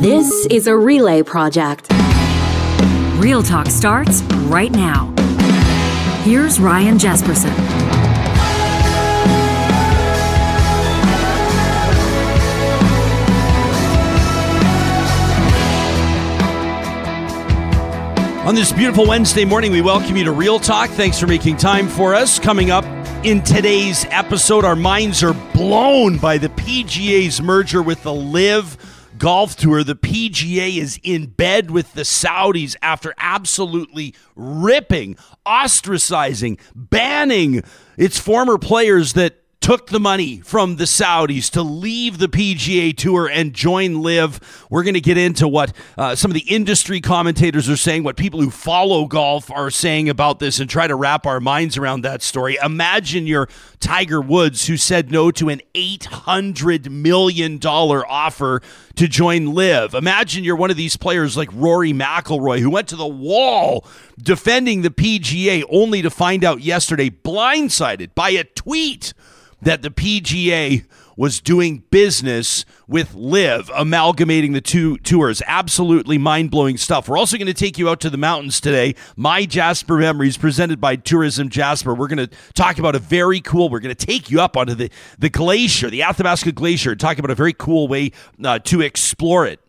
This is a relay project. Real Talk starts right now. Here's Ryan Jespersen. On this beautiful Wednesday morning, we welcome you to Real Talk. Thanks for making time for us. Coming up in today's episode, our minds are blown by the PGA's merger with the LIV Golf Tour. The PGA is in bed with the Saudis after absolutely ripping, ostracizing, banning its former players that took the money from the Saudis to leave the PGA Tour and join LIV. We're going to get into what uh, some of the industry commentators are saying, what people who follow golf are saying about this, and try to wrap our minds around that story. Imagine you're Tiger Woods, who said no to an $800 million offer to join LIV. Imagine you're one of these players like Rory McIlroy, who went to the wall defending the PGA, only to find out yesterday, blindsided by a tweet that the PGA was doing business with LIV, amalgamating the two tours. Absolutely mind blowing stuff. We're also going to take you out to the mountains today. My Jasper Memories, presented by Tourism Jasper. We're going to talk about a very cool, we're going to take you up onto the, the glacier, the Athabasca Glacier, talk about a very cool way uh, to explore it.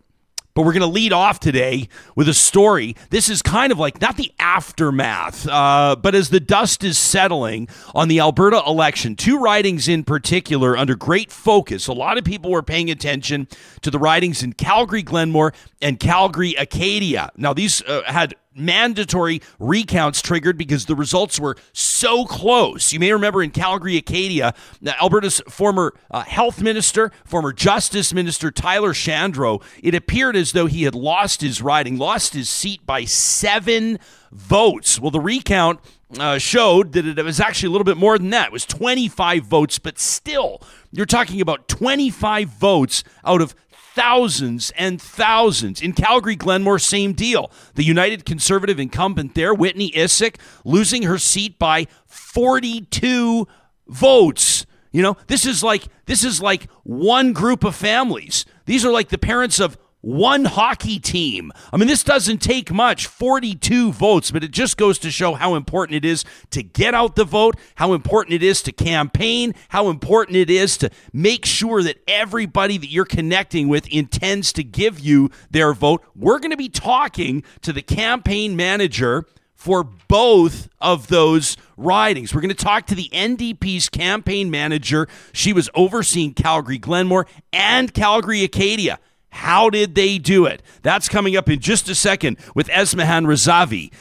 But we're going to lead off today with a story. This is kind of like not the aftermath, uh, but as the dust is settling on the Alberta election, two ridings in particular under great focus. A lot of people were paying attention to the ridings in Calgary Glenmore and Calgary Acadia. Now, these uh, had mandatory recounts triggered because the results were so close. You may remember in Calgary, Acadia, Alberta's former uh, health minister, former justice minister Tyler Shandro, it appeared as though he had lost his riding, lost his seat by seven votes. Well, the recount uh, showed that it was actually a little bit more than that. It was 25 votes, but still, you're talking about 25 votes out of thousands and thousands. In Calgary, Glenmore, same deal. The United Conservative incumbent there, Whitney Issik, losing her seat by 42 votes. You know, this is like this is like one group of families. These are like the parents of one hockey team. I mean, this doesn't take much 42 votes, but it just goes to show how important it is to get out the vote, how important it is to campaign, how important it is to make sure that everybody that you're connecting with intends to give you their vote. We're going to be talking to the campaign manager for both of those ridings. We're going to talk to the NDP's campaign manager. She was overseeing Calgary Glenmore and Calgary Acadia. How did they do it? That's coming up in just a second with Esmahan Razavi.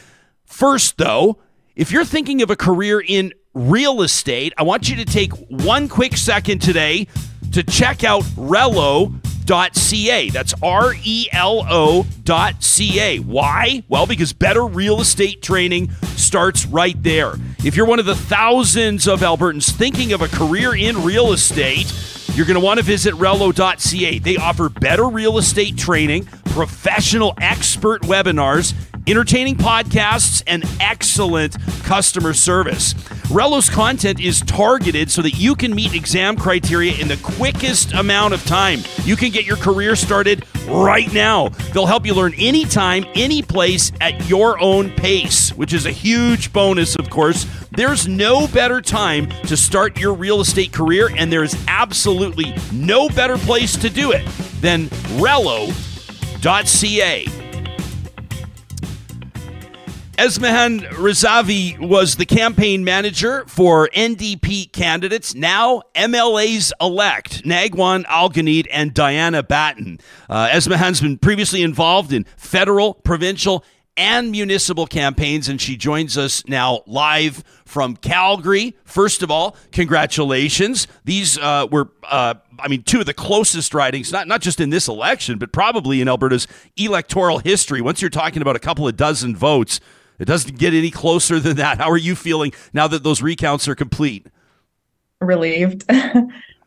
First, though, if you're thinking of a career in real estate, I want you to take one quick second today to check out Relo.ca. That's R E L O.ca. Why? Well, because better real estate training starts right there. If you're one of the thousands of Albertans thinking of a career in real estate, you're going to want to visit Relo.ca. They offer better real estate training, professional expert webinars, entertaining podcasts, and excellent customer service. Relo's content is targeted so that you can meet exam criteria in the quickest amount of time. You can get your career started right now. They'll help you learn anytime, any place at your own pace, which is a huge bonus, of course. There's no better time to start your real estate career, and there is absolutely no better place to do it than Relo.ca. Esmahan Razavi was the campaign manager for NDP candidates, now MLAs elect, Nagwan Al-Guneid and Diana Batten. Uh, Esmahan's been previously involved in federal, provincial, and municipal campaigns, and she joins us now live from Calgary. First of all, congratulations. These uh, were, uh, I mean, two of the closest ridings, not, not just in this election, but probably in Alberta's electoral history. Once you're talking about a couple of dozen votes, it doesn't get any closer than that. How are you feeling now that those recounts are complete? Relieved. uh,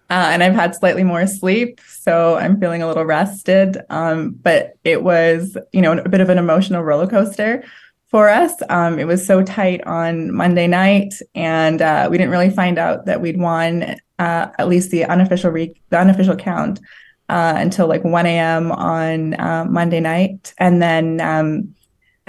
and I've had slightly more sleep, so I'm feeling a little rested. Um, but it was, you know, a bit of an emotional roller coaster for us. Um, it was so tight on Monday night, and uh, we didn't really find out that we'd won uh, at least the unofficial re- the unofficial count uh, until like 1 a.m. on uh, Monday night. And then um,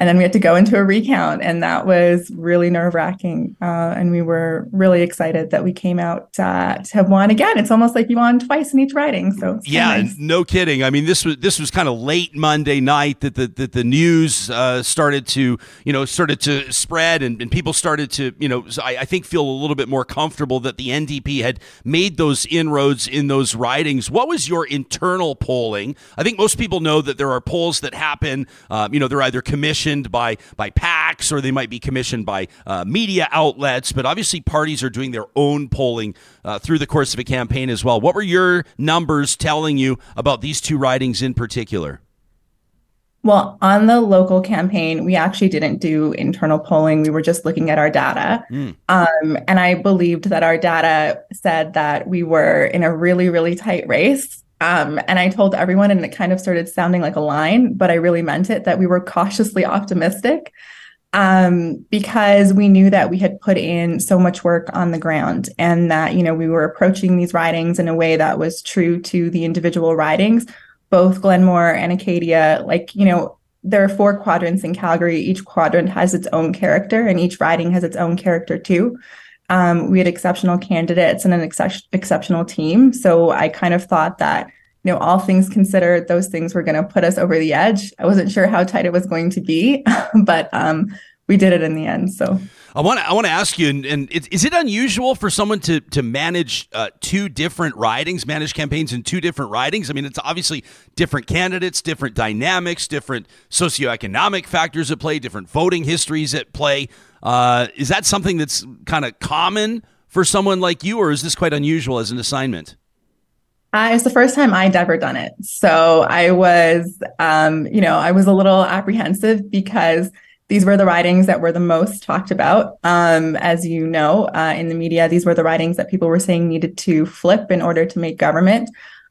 and then we had to go into a recount, and that was really nerve wracking. Uh, and we were really excited that we came out uh, to have won again. It's almost like you won twice in each riding. So yeah, nice. no kidding. I mean, this was this was kind of late Monday night that the that the news uh, started to you know started to spread, and, and people started to you know I, I think feel a little bit more comfortable that the NDP had made those inroads in those ridings. What was your internal polling? I think most people know that there are polls that happen. Uh, you know, they're either commissioned commissioned by by PACs or they might be commissioned by uh, media outlets. But obviously, parties are doing their own polling uh, through the course of a campaign as well. What were your numbers telling you about these two ridings in particular? Well, on the local campaign, we actually didn't do internal polling. We were just looking at our data. Mm. Um, and I believed that our data said that we were in a really, really tight race. Um, and I told everyone, and it kind of started sounding like a line, but I really meant it that we were cautiously optimistic um, because we knew that we had put in so much work on the ground and that, you know, we were approaching these ridings in a way that was true to the individual ridings, both Glenmore and Acadia. Like, you know, there are four quadrants in Calgary. Each quadrant has its own character, and each riding has its own character too. Um, we had exceptional candidates and an ex- exceptional team. So I kind of thought that, you know, all things considered, those things were going to put us over the edge. I wasn't sure how tight it was going to be, but um, we did it in the end. So I want to I want to ask you, and, and it, is it unusual for someone to to manage uh, two different ridings, manage campaigns in two different ridings? I mean, it's obviously different candidates, different dynamics, different socioeconomic factors at play, different voting histories at play. Uh, is that something that's kind of common for someone like you, or is this quite unusual as an assignment? Uh, it's the first time I'd ever done it. So I was, um, you know, I was a little apprehensive because these were the writings that were the most talked about. Um, as you know, uh, in the media, these were the writings that people were saying needed to flip in order to make government.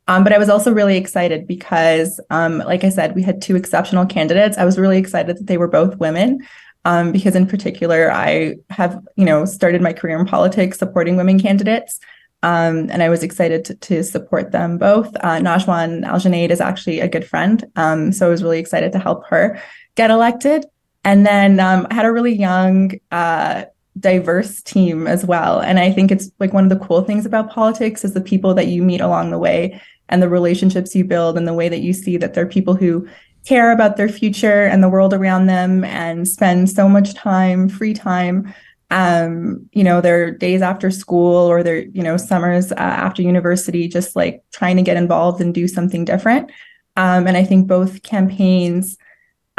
Um, but I was also really excited because, um, like I said, we had two exceptional candidates. I was really excited that they were both women um, because in particular, I have, you know, started my career in politics supporting women candidates. Um, and I was excited to, to support them both. Uh, Najwan Al is actually a good friend. Um, so I was really excited to help her get elected. And then um, I had a really young, uh, diverse team as well. And I think it's like one of the cool things about politics is the people that you meet along the way and the relationships you build and the way that you see that there are people who care about their future and the world around them and spend so much time, free time, um, you know, their days after school or their, you know, summers uh, after university, just like trying to get involved and do something different. Um, and I think both campaigns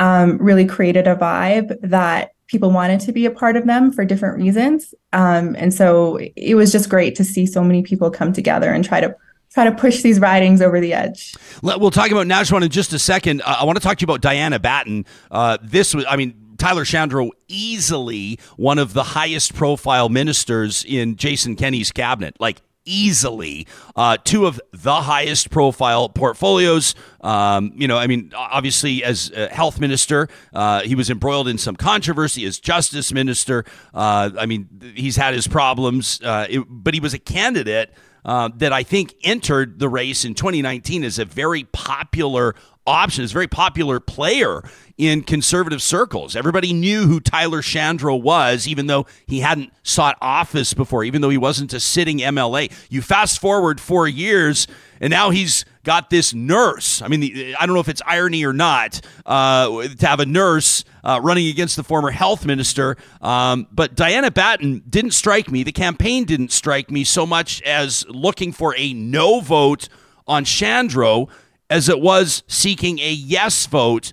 um, really created a vibe that people wanted to be a part of them for different reasons. Um, and so it was just great to see so many people come together and try to try to push these ridings over the edge. We'll talk about Najwan in just a second. Uh, I want to talk to you about Diana Batten. Uh, this was, I mean, Tyler Shandro easily one of the highest profile ministers in Jason Kenney's cabinet. Like easily uh, two of the highest profile portfolios. Um, you know, I mean, obviously, as health minister, uh, he was embroiled in some controversy. As justice minister, uh, I mean, he's had his problems, uh, it, but he was a candidate uh, that I think entered the race in 2019 as a very popular option, a very popular player in conservative circles. Everybody knew who Tyler Shandro was, even though he hadn't sought office before, even though he wasn't a sitting MLA. You fast forward four years, and now he's got this nurse. I mean, I don't know if it's irony or not uh, to have a nurse uh, running against the former health minister. Um, but Diana Batten didn't strike me. The campaign didn't strike me so much as looking for a no vote on Shandro as it was seeking a yes vote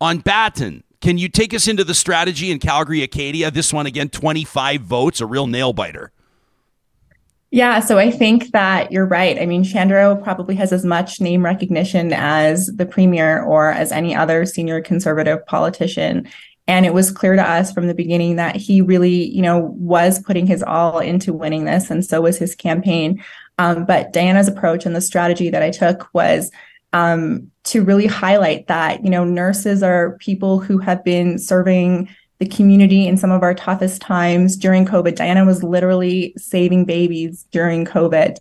on Batten. Can you take us into the strategy in Calgary Acadia? This one again, 25 votes, a real nail biter. Yeah, so I think that you're right. I mean, Shandro probably has as much name recognition as the premier or as any other senior conservative politician. And it was clear to us from the beginning that he really, you know, was putting his all into winning this, and so was his campaign. Um, but Diana's approach and the strategy that I took was um, to really highlight that, you know, nurses are people who have been serving the community in some of our toughest times during COVID. Diana was literally saving babies during COVID.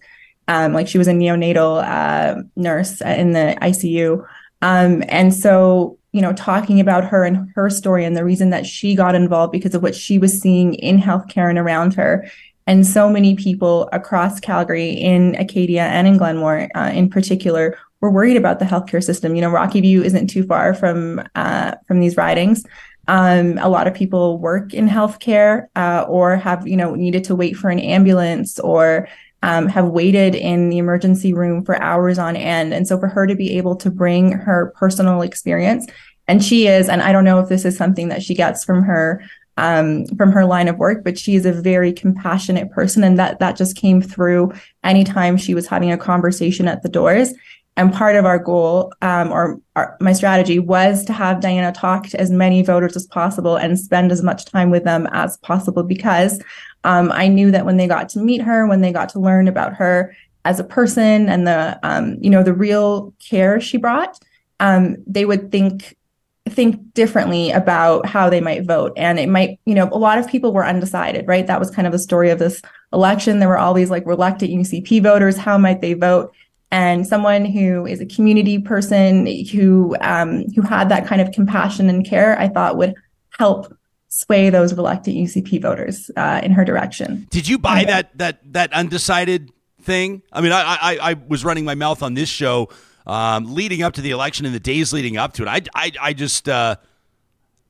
Um, like she was a neonatal uh, nurse in the ICU. Um, and so, you know, talking about her and her story and the reason that she got involved because of what she was seeing in healthcare and around her. And so many people across Calgary, in Acadia and in Glenmore uh, in particular, were worried about the healthcare system. You know, Rocky View isn't too far from uh, from these ridings. Um, a lot of people work in healthcare uh, or have, you know, needed to wait for an ambulance or um, have waited in the emergency room for hours on end. And so for her to be able to bring her personal experience, and she is, and I don't know if this is something that she gets from her um, from her line of work, but she is a very compassionate person, and that that just came through anytime she was having a conversation at the doors. And part of our goal, um, or our, my strategy, was to have Diana talk to as many voters as possible and spend as much time with them as possible because um, I knew that when they got to meet her, when they got to learn about her as a person and the um, you know the real care she brought, um, they would think think differently about how they might vote. And it might you know a lot of people were undecided right? That was kind of the story of this election. There were all these like reluctant ucp voters. How might they vote and someone who is a community person who um, who had that kind of compassion and care, I thought would help sway those reluctant UCP voters uh, in her direction. Did you buy that that that undecided thing? I mean, I I, I was running my mouth on this show um, leading up to the election and the days leading up to it. I I, I just. Uh,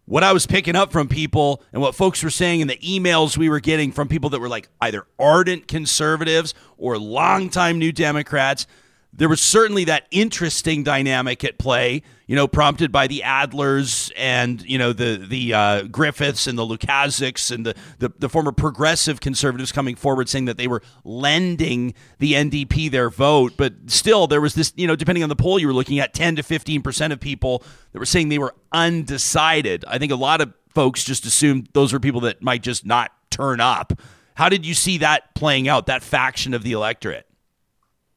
what I was picking up from people and what folks were saying in the emails we were getting from people that were like either ardent conservatives or longtime New Democrats there was certainly that interesting dynamic at play, you know, prompted by the Adlers and you know the the uh, Griffiths and the Lukaszuks and the, the the former progressive conservatives coming forward saying that they were lending the NDP their vote, but still there was this, you know, depending on the poll you were looking at, ten to fifteen percent of people that were saying they were undecided. I think a lot of folks just assumed those were people that might just not turn up. How did you see that playing out? That faction of the electorate.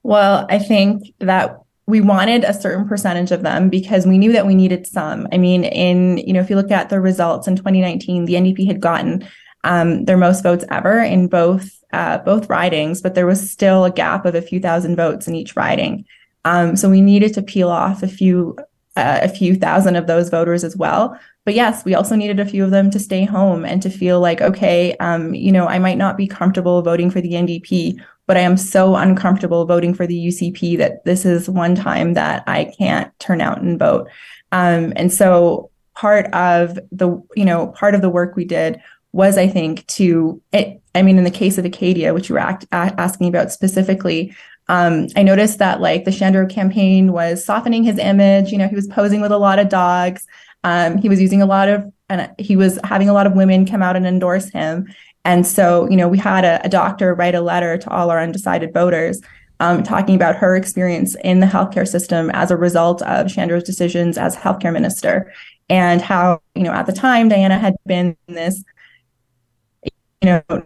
Well, I think that we wanted a certain percentage of them because we knew that we needed some. I mean, in, you know, if you look at the results in 2019, the NDP had gotten um, their most votes ever in both uh, both ridings, but there was still a gap of a few thousand votes in each riding. Um, so we needed to peel off a few uh, a few thousand of those voters as well. But yes, we also needed a few of them to stay home and to feel like, okay, um, you know, I might not be comfortable voting for the NDP but I am so uncomfortable voting for the UCP that this is one time that I can't turn out and vote. Um, and so part of the, you know, part of the work we did was, I think, to, it, I mean, in the case of Acadia, which you were act, asking about specifically, um, I noticed that like the Shandro campaign was softening his image. You know, he was posing with a lot of dogs. Um, he was using a lot of, and he was having a lot of women come out and endorse him. And so, you know, we had a, a doctor write a letter to all our undecided voters um, talking about her experience in the healthcare system as a result of Shandro's decisions as healthcare minister and how, you know, at the time, Diana had been this, you know,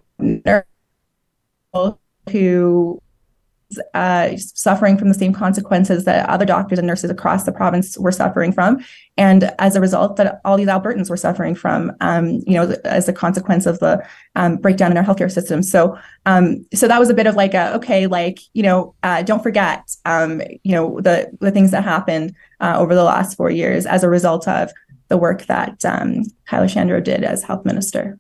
who uh, suffering from the same consequences that other doctors and nurses across the province were suffering from, and as a result, that all these Albertans were suffering from, um, you know, as a consequence of the um, breakdown in our healthcare system. So, um, so that was a bit of like a okay, like you know, uh, don't forget, um, you know, the the things that happened uh, over the last four years as a result of the work that um, Kayla Shandro did as health minister.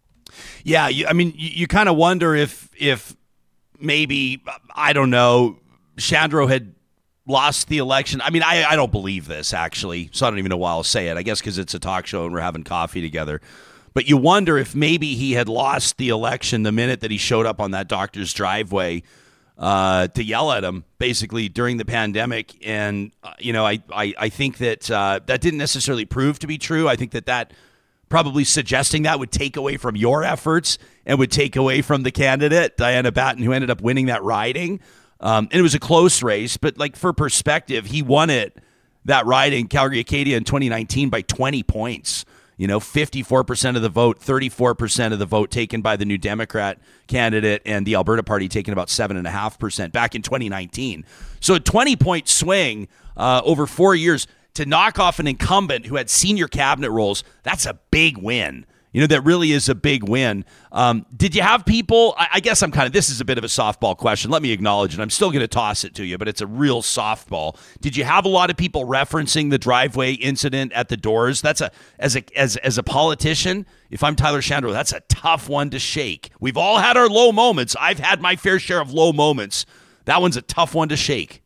Yeah, you, I mean, you, you kind of wonder if if maybe I don't know. Shandro had lost the election. I mean, I, I don't believe this actually, so I don't even know why I'll say it. I guess because it's a talk show and we're having coffee together. But you wonder if maybe he had lost the election the minute that he showed up on that doctor's driveway uh, to yell at him, basically during the pandemic. And uh, you know, I I, I think that uh, that didn't necessarily prove to be true. I think that that probably suggesting that would take away from your efforts and would take away from the candidate, Diana Batten, who ended up winning that riding. Um, and it was a close race, but like for perspective, he won it that riding, Calgary Acadia in 2019 by 20 points. You know, 54% of the vote, 34% of the vote taken by the New Democrat candidate, and the Alberta Party taking about 7.5% back in 2019. So a 20 point swing uh, over four years to knock off an incumbent who had senior cabinet roles, that's a big win. You know, that really is a big win. Um, did you have people? I, I, guess I'm kind of, this is a bit of a softball question. Let me acknowledge it. I'm still going to toss it to you, but it's a real softball. Did you have a lot of people referencing the driveway incident at the doors? That's a, as a, as, as a politician, if I'm Tyler Shandro, that's a tough one to shake. We've all had our low moments. I've had my fair share of low moments. That one's a tough one to shake.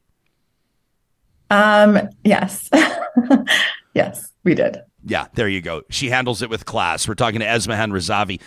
Um, yes. yes, we did. Yeah, there you go. She handles it with class. We're talking to Esmahan Razavi.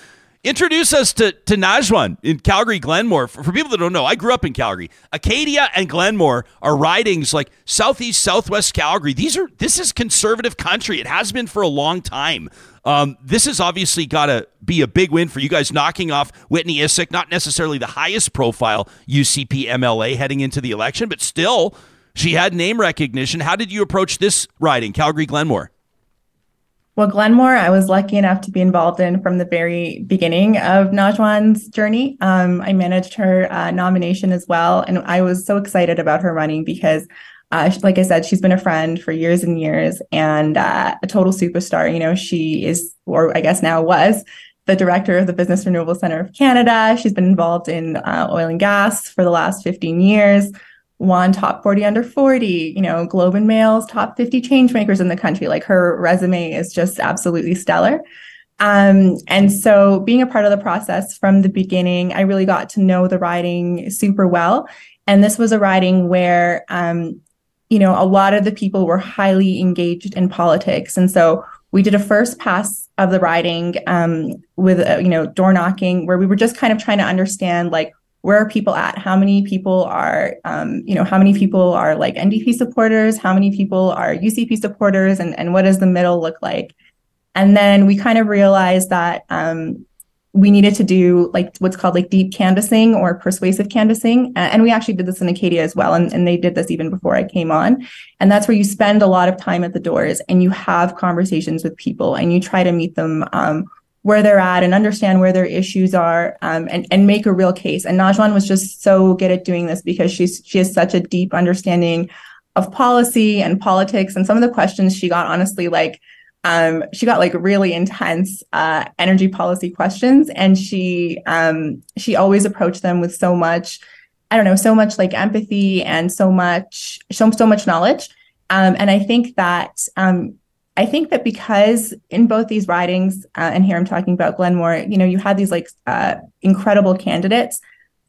Introduce us to, to Najwan in Calgary, Glenmore. For, for, people that don't know, I grew up in Calgary. Acadia and Glenmore are ridings like southeast, southwest Calgary. These are this is conservative country. It has been for a long time. Um, this has obviously got to be a big win for you guys, knocking off Whitney Issik, not necessarily the highest profile UCP MLA heading into the election, but still, she had name recognition. How did you approach this riding, Calgary, Glenmore? Well, Glenmore, I was lucky enough to be involved in from the very beginning of Najwan's journey. Um, I managed her uh, nomination as well. And I was so excited about her running because, uh, like I said, she's been a friend for years and years and uh, a total superstar. You know, she is, or I guess now was, the director of the Business Renewable Center of Canada. She's been involved in uh, oil and gas for the last 15 years won top 40 under 40, you know, Globe and Mail's top 50 change makers in the country. Like her resume is just absolutely stellar. Um, and so being a part of the process from the beginning, I really got to know the riding super well. And this was a riding where, um, you know, a lot of the people were highly engaged in politics. And so we did a first pass of the riding um, with, uh, you know, door knocking, where we were just kind of trying to understand like where are people at? How many people are, um, you know, how many people are like NDP supporters? How many people are UCP supporters? And, and what does the middle look like? And then we kind of realized that um, we needed to do like what's called like deep canvassing or persuasive canvassing. And we actually did this in Acadia as well. And, and they did this even before I came on. And that's where you spend a lot of time at the doors and you have conversations with people and you try to meet them um, where they're at and understand where their issues are um, and, and make a real case. And Najwan was just so good at doing this because she's she has such a deep understanding of policy and politics. And some of the questions she got, honestly, like um, she got like really intense uh, energy policy questions, and she um, she always approached them with so much, I don't know, so much like empathy and so much so so much knowledge. Um, and I think that um, I think that because in both these ridings, uh, and here I'm talking about Glenmore, you know, you had these like uh, incredible candidates.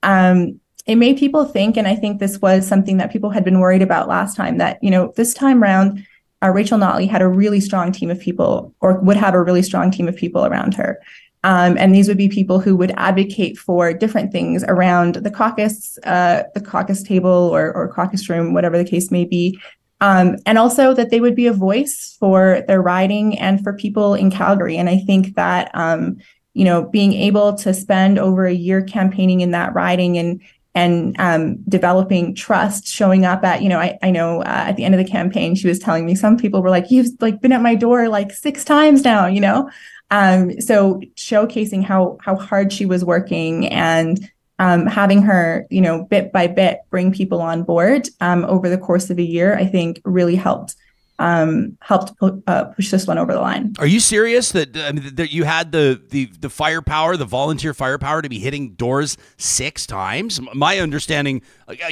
Um, it made people think, and I think this was something that people had been worried about last time. That you know, this time around, uh, Rachel Notley had a really strong team of people, or would have a really strong team of people around her. Um, and these would be people who would advocate for different things around the caucus, uh, the caucus table or, or caucus room, whatever the case may be, um, and also that they would be a voice for their riding and for people in Calgary. And I think that, um, you know, being able to spend over a year campaigning in that riding and and um, developing trust, showing up at, you know, I, I know uh, at the end of the campaign, she was telling me some people were like, you've like been at my door like six times now, you know? Um, so showcasing how how hard she was working and um, having her, you know, bit by bit bring people on board um, over the course of a year, I think really helped um, helped pu- uh, push this one over the line. Are you serious that, I mean, that you had the, the the firepower, the volunteer firepower to be hitting doors six times? My understanding,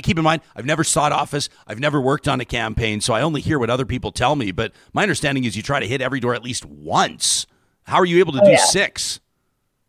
keep in mind, I've never sought office, I've never worked on a campaign, so I only hear what other people tell me. But my understanding is you try to hit every door at least once. How are you able to oh, do yeah. six?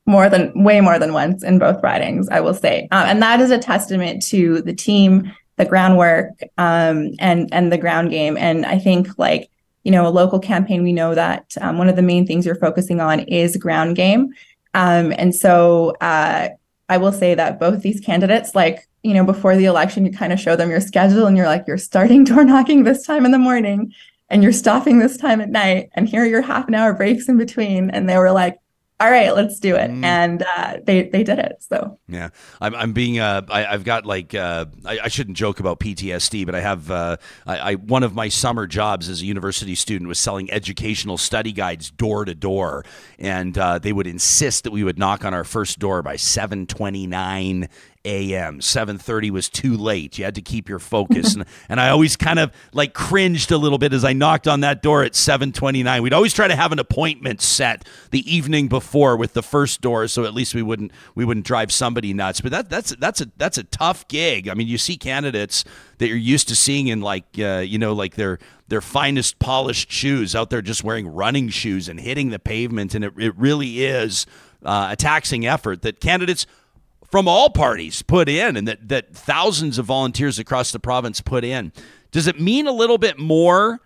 More than way more than once in both ridings, I will say, um, and that is a testament to the team, the groundwork, um, and and the ground game. And I think like you know a local campaign, we know that um, one of the main things you're focusing on is ground game, um, and so uh, I will say that both these candidates, like you know, before the election, you kind of show them your schedule, and you're like, you're starting door knocking this time in the morning. And you're stopping this time at night, and here are your half an hour breaks in between. And they were like, all right, let's do it. Mm. And uh, they they did it. So yeah, I'm I'm being uh I, have got like uh I, I, shouldn't joke about PTSD, but I have uh I, I, one of my summer jobs as a university student was selling educational study guides door to door, and uh, they would insist that we would knock on our first door by 7:29 a.m. 7:30 was too late. You had to keep your focus, and, and I always kind of like cringed a little bit as I knocked on that door at 7:29. We'd always try to have an appointment set the evening before with the first door, so at least we wouldn't we wouldn't drive somebody nuts. But that that's that's a that's a tough gig. I mean, you see candidates that you're used to seeing in like uh, you know like their their finest polished shoes out there just wearing running shoes and hitting the pavement, and it it really is uh, a taxing effort that candidates from all parties put in and that, that thousands of volunteers across the province put in. Does it mean a little bit more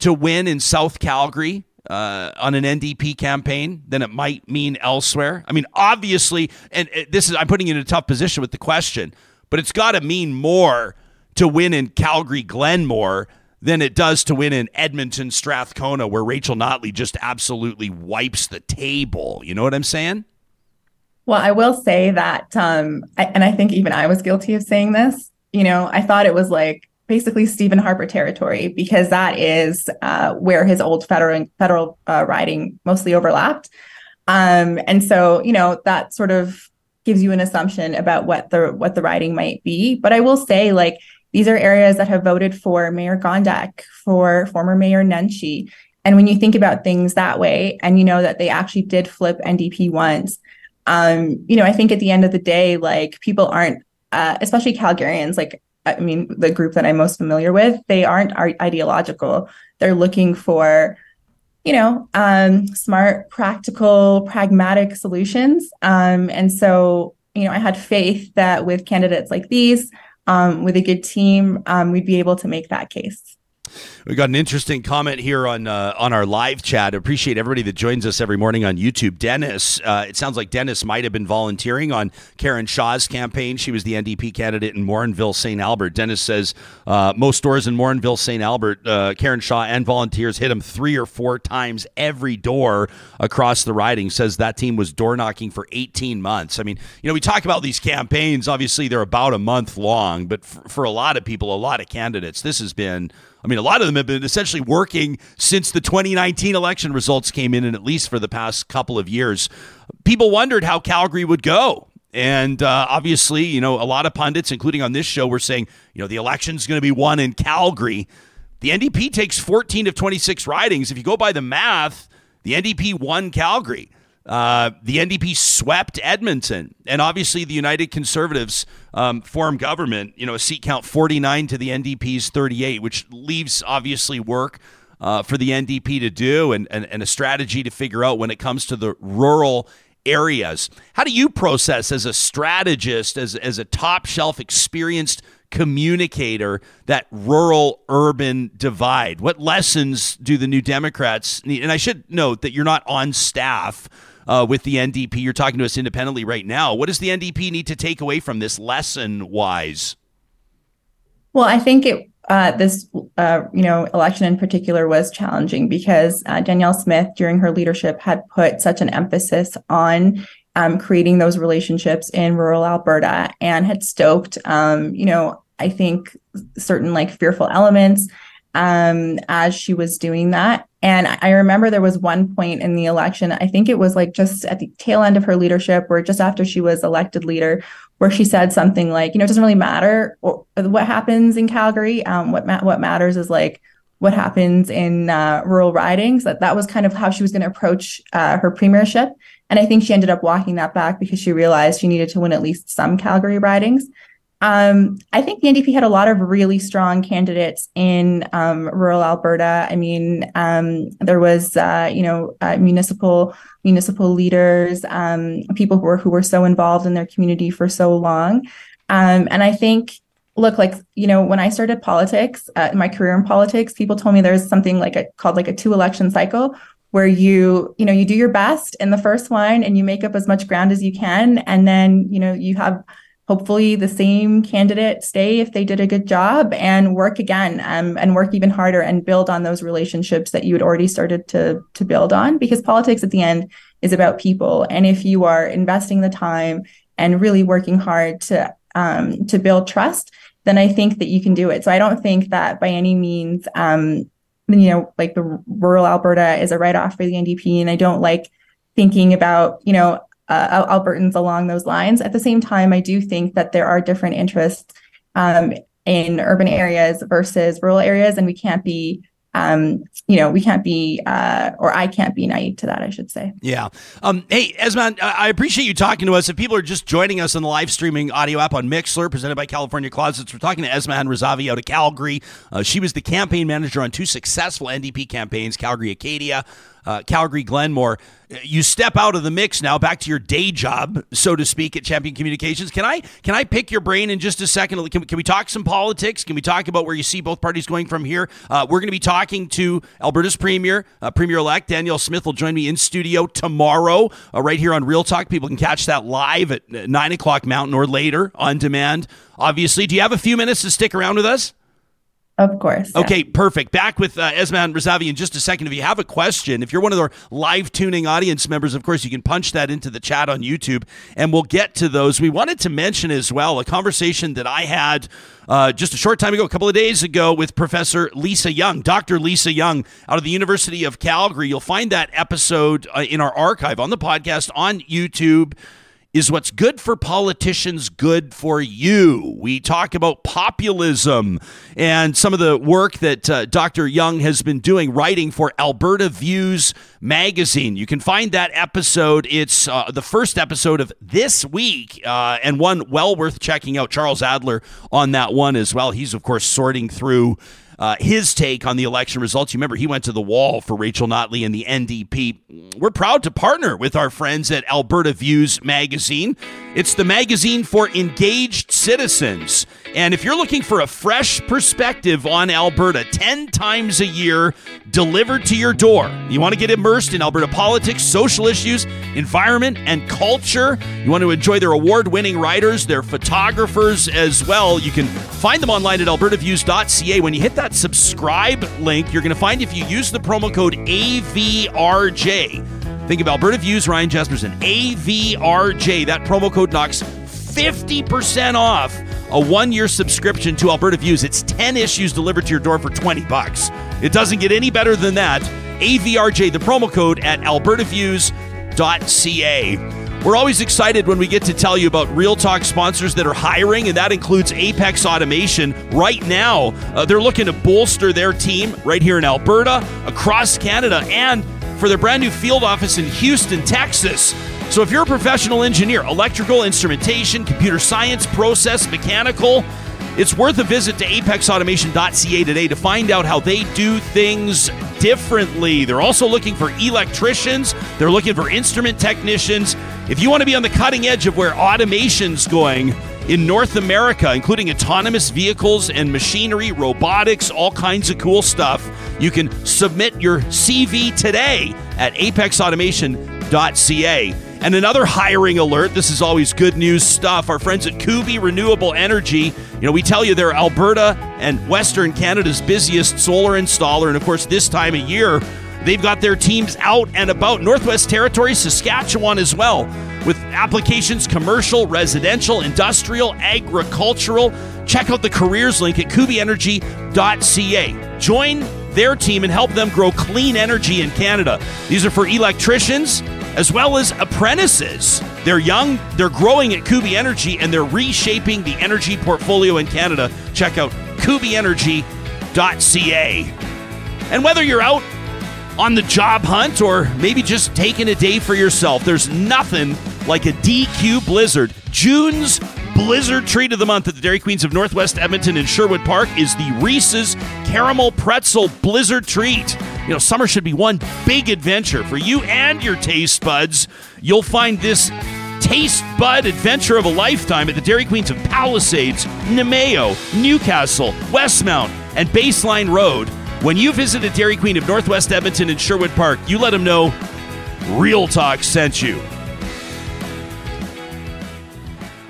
to win in South Calgary uh, on an NDP campaign than it might mean elsewhere? I mean, obviously, and this is, I'm putting you in a tough position with the question, but it's got to mean more to win in Calgary Glenmore than it does to win in Edmonton Strathcona, where Rachel Notley just absolutely wipes the table. You know what I'm saying? Well, I will say that, um, I, and I think even I was guilty of saying this. You know, I thought it was like basically Stephen Harper territory because that is uh, where his old federal federal uh, riding mostly overlapped. Um, and so, you know, that sort of gives you an assumption about what the what the riding might be. But I will say, like, these are areas that have voted for Mayor Gondek, for former Mayor Nenshi. And when you think about things that way, and you know that they actually did flip NDP once, um, you know, I think at the end of the day, like people aren't, uh, especially Calgarians, like I mean, the group that I'm most familiar with, they aren't ideological. They're looking for, you know, um, smart, practical, pragmatic solutions. Um, and so, you know, I had faith that with candidates like these, um, with a good team, um, we'd be able to make that case. We got an interesting comment here on uh, on our live chat. Appreciate everybody that joins us every morning on YouTube. Dennis, uh, it sounds like Dennis might have been volunteering on Karen Shaw's campaign. She was the NDP candidate in Morinville, St. Albert. Dennis says uh, most stores in Morinville, St. Albert, uh, Karen Shaw and volunteers hit him three or four times every door across the riding. Says that team was door knocking for 18 months. I mean, you know, we talk about these campaigns. Obviously, they're about a month long, but for, for a lot of people, a lot of candidates, this has been I mean, a lot of them have been essentially working since the 2019 election results came in, and at least for the past couple of years. People wondered how Calgary would go. And uh, obviously, you know, a lot of pundits, including on this show, were saying, you know, the election's going to be won in Calgary. The NDP takes 14 of 26 ridings. If you go by the math, the NDP won Calgary. Uh, the NDP swept Edmonton, and obviously the United Conservatives um, form government. You know, a seat count 49 to the NDP's 38, which leaves obviously work uh, for the NDP to do and, and, and a strategy to figure out when it comes to the rural areas. How do you process as a strategist, as, as a top shelf experienced communicator, that rural urban divide? What lessons do the New Democrats need? And I should note that you're not on staff uh, with the NDP. You're talking to us independently right now. What does the NDP need to take away from this lesson wise? Well, I think it uh, this uh, you know election in particular was challenging because uh, Danielle Smith during her leadership had put such an emphasis on um, creating those relationships in rural Alberta and had stoked um, you know I think certain like fearful elements um, as she was doing that. And I remember there was one point in the election, I think it was like just at the tail end of her leadership, or just after she was elected leader, where she said something like, you know, it doesn't really matter what happens in Calgary. Um, what ma- what matters is like what happens in uh, rural ridings. That that was kind of how she was going to approach uh, her premiership. And I think she ended up walking that back because she realized she needed to win at least some Calgary ridings. Um, I think the NDP had a lot of really strong candidates in um, rural Alberta. I mean, um, there was, uh, you know, uh, municipal municipal leaders, um, people who were who were so involved in their community for so long, um, and I think. Look, like you know, when I started politics, uh, my career in politics, people told me there's something like a called like a two election cycle, where you you know you do your best in the first one and you make up as much ground as you can and then you know you have hopefully the same candidate stay if they did a good job and work again um, and work even harder and build on those relationships that you had already started to to build on because politics at the end is about people. And if you are investing the time and really working hard to um, to build trust then i think that you can do it. So i don't think that by any means um, you know like the rural alberta is a write-off for the ndp and i don't like thinking about you know uh, Albertans along those lines. At the same time, I do think that there are different interests um, in urban areas versus rural areas, and we can't be um, you know, we can't be, uh, or I can't be naive to that, I should say. Yeah. Um, hey, Esmahan, I appreciate you talking to us. If people are just joining us on the live streaming audio app on Mixlr, presented by California Closets, we're talking to Esmahan Razavi out of Calgary. Uh, she was the campaign manager on two successful NDP campaigns, Calgary Acadia uh, Calgary Glenmore. You step out of the mix now, back to your day job, so to speak, at Champion Communications. Can I can I pick your brain in just a second? Can, can we talk some politics? Can we talk about where you see both parties going from here? Uh, we're going to be talking to Alberta's Premier, uh, Premier elect Danielle Smith will join me in studio tomorrow, uh, right here on Real Talk. People can catch that live at nine o'clock Mountain or later on demand. Obviously, do you have a few minutes to stick around with us? Of course. Yeah. Okay, perfect. Back with uh, Esmahan Razavi in just a second. If you have a question, if you're one of our live tuning audience members, of course, you can punch that into the chat on YouTube and we'll get to those. We wanted to mention as well a conversation that I had uh, just a short time ago, a couple of days ago, with Professor Lisa Young, Dr. Lisa Young out of the University of Calgary. You'll find that episode uh, in our archive on the podcast on YouTube. Is what's good for politicians good for you? We talk about populism and some of the work that uh, Dr. Young has been doing, writing for Alberta Views magazine. You can find that episode. It's uh, the first episode of this week, uh, and one well worth checking out. Charles Adler on that one as well. He's, of course, sorting through uh, his take on the election results. You remember he went to the wall for Rachel Notley and the NDP. We're proud to partner with our friends at Alberta Views magazine. It's the magazine for engaged citizens. And if you're looking for a fresh perspective on Alberta 10 times a year delivered to your door, you want to get immersed in Alberta politics, social issues, environment, and culture, you want to enjoy their award winning writers, their photographers as well, you can find them online at albertaviews.ca. When you hit that subscribe link, you're going to find if you use the promo code AVRJ, Think of Alberta Views, Ryan Jespersen, AVRJ. That promo code knocks 50% off a one year subscription to Alberta Views. It's 10 issues delivered to your door for 20 bucks. It doesn't get any better than that. AVRJ, the promo code at albertaviews.ca. We're always excited when we get to tell you about Real Talk sponsors that are hiring, and that includes Apex Automation. Right now, uh, they're looking to bolster their team right here in Alberta, across Canada, and for their brand new field office in Houston, Texas. So if you're a professional engineer, electrical, instrumentation, computer science, process, mechanical, it's worth a visit to apexautomation.ca today to find out how they do things differently. They're also looking for electricians, they're looking for instrument technicians. If you want to be on the cutting edge of where automation's going, in North America, including autonomous vehicles and machinery, robotics, all kinds of cool stuff. You can submit your CV today at apexautomation.ca. And another hiring alert. This is always good news stuff. Our friends at Kuby Renewable Energy, you know, we tell you they're Alberta and Western Canada's busiest solar installer. And of course, this time of year, they've got their teams out and about Northwest Territory, Saskatchewan as well with applications commercial, residential, industrial, agricultural. Check out the careers link at kubyenergy.ca. Join their team and help them grow clean energy in Canada. These are for electricians as well as apprentices. They're young, they're growing at Kuby Energy, and they're reshaping the energy portfolio in Canada. Check out kubyenergy.ca. And whether you're out on the job hunt or maybe just taking a day for yourself, there's nothing like a DQ Blizzard. June's Blizzard treat of the month at the Dairy Queens of Northwest Edmonton and Sherwood Park is the Reese's Caramel Pretzel Blizzard treat. You know, summer should be one big adventure for you and your taste buds. You'll find this taste bud adventure of a lifetime at the Dairy Queens of Palisades, Namao, Newcastle, Westmount, and Baseline Road. When you visit a Dairy Queen of Northwest Edmonton and Sherwood Park, you let them know Real Talk sent you.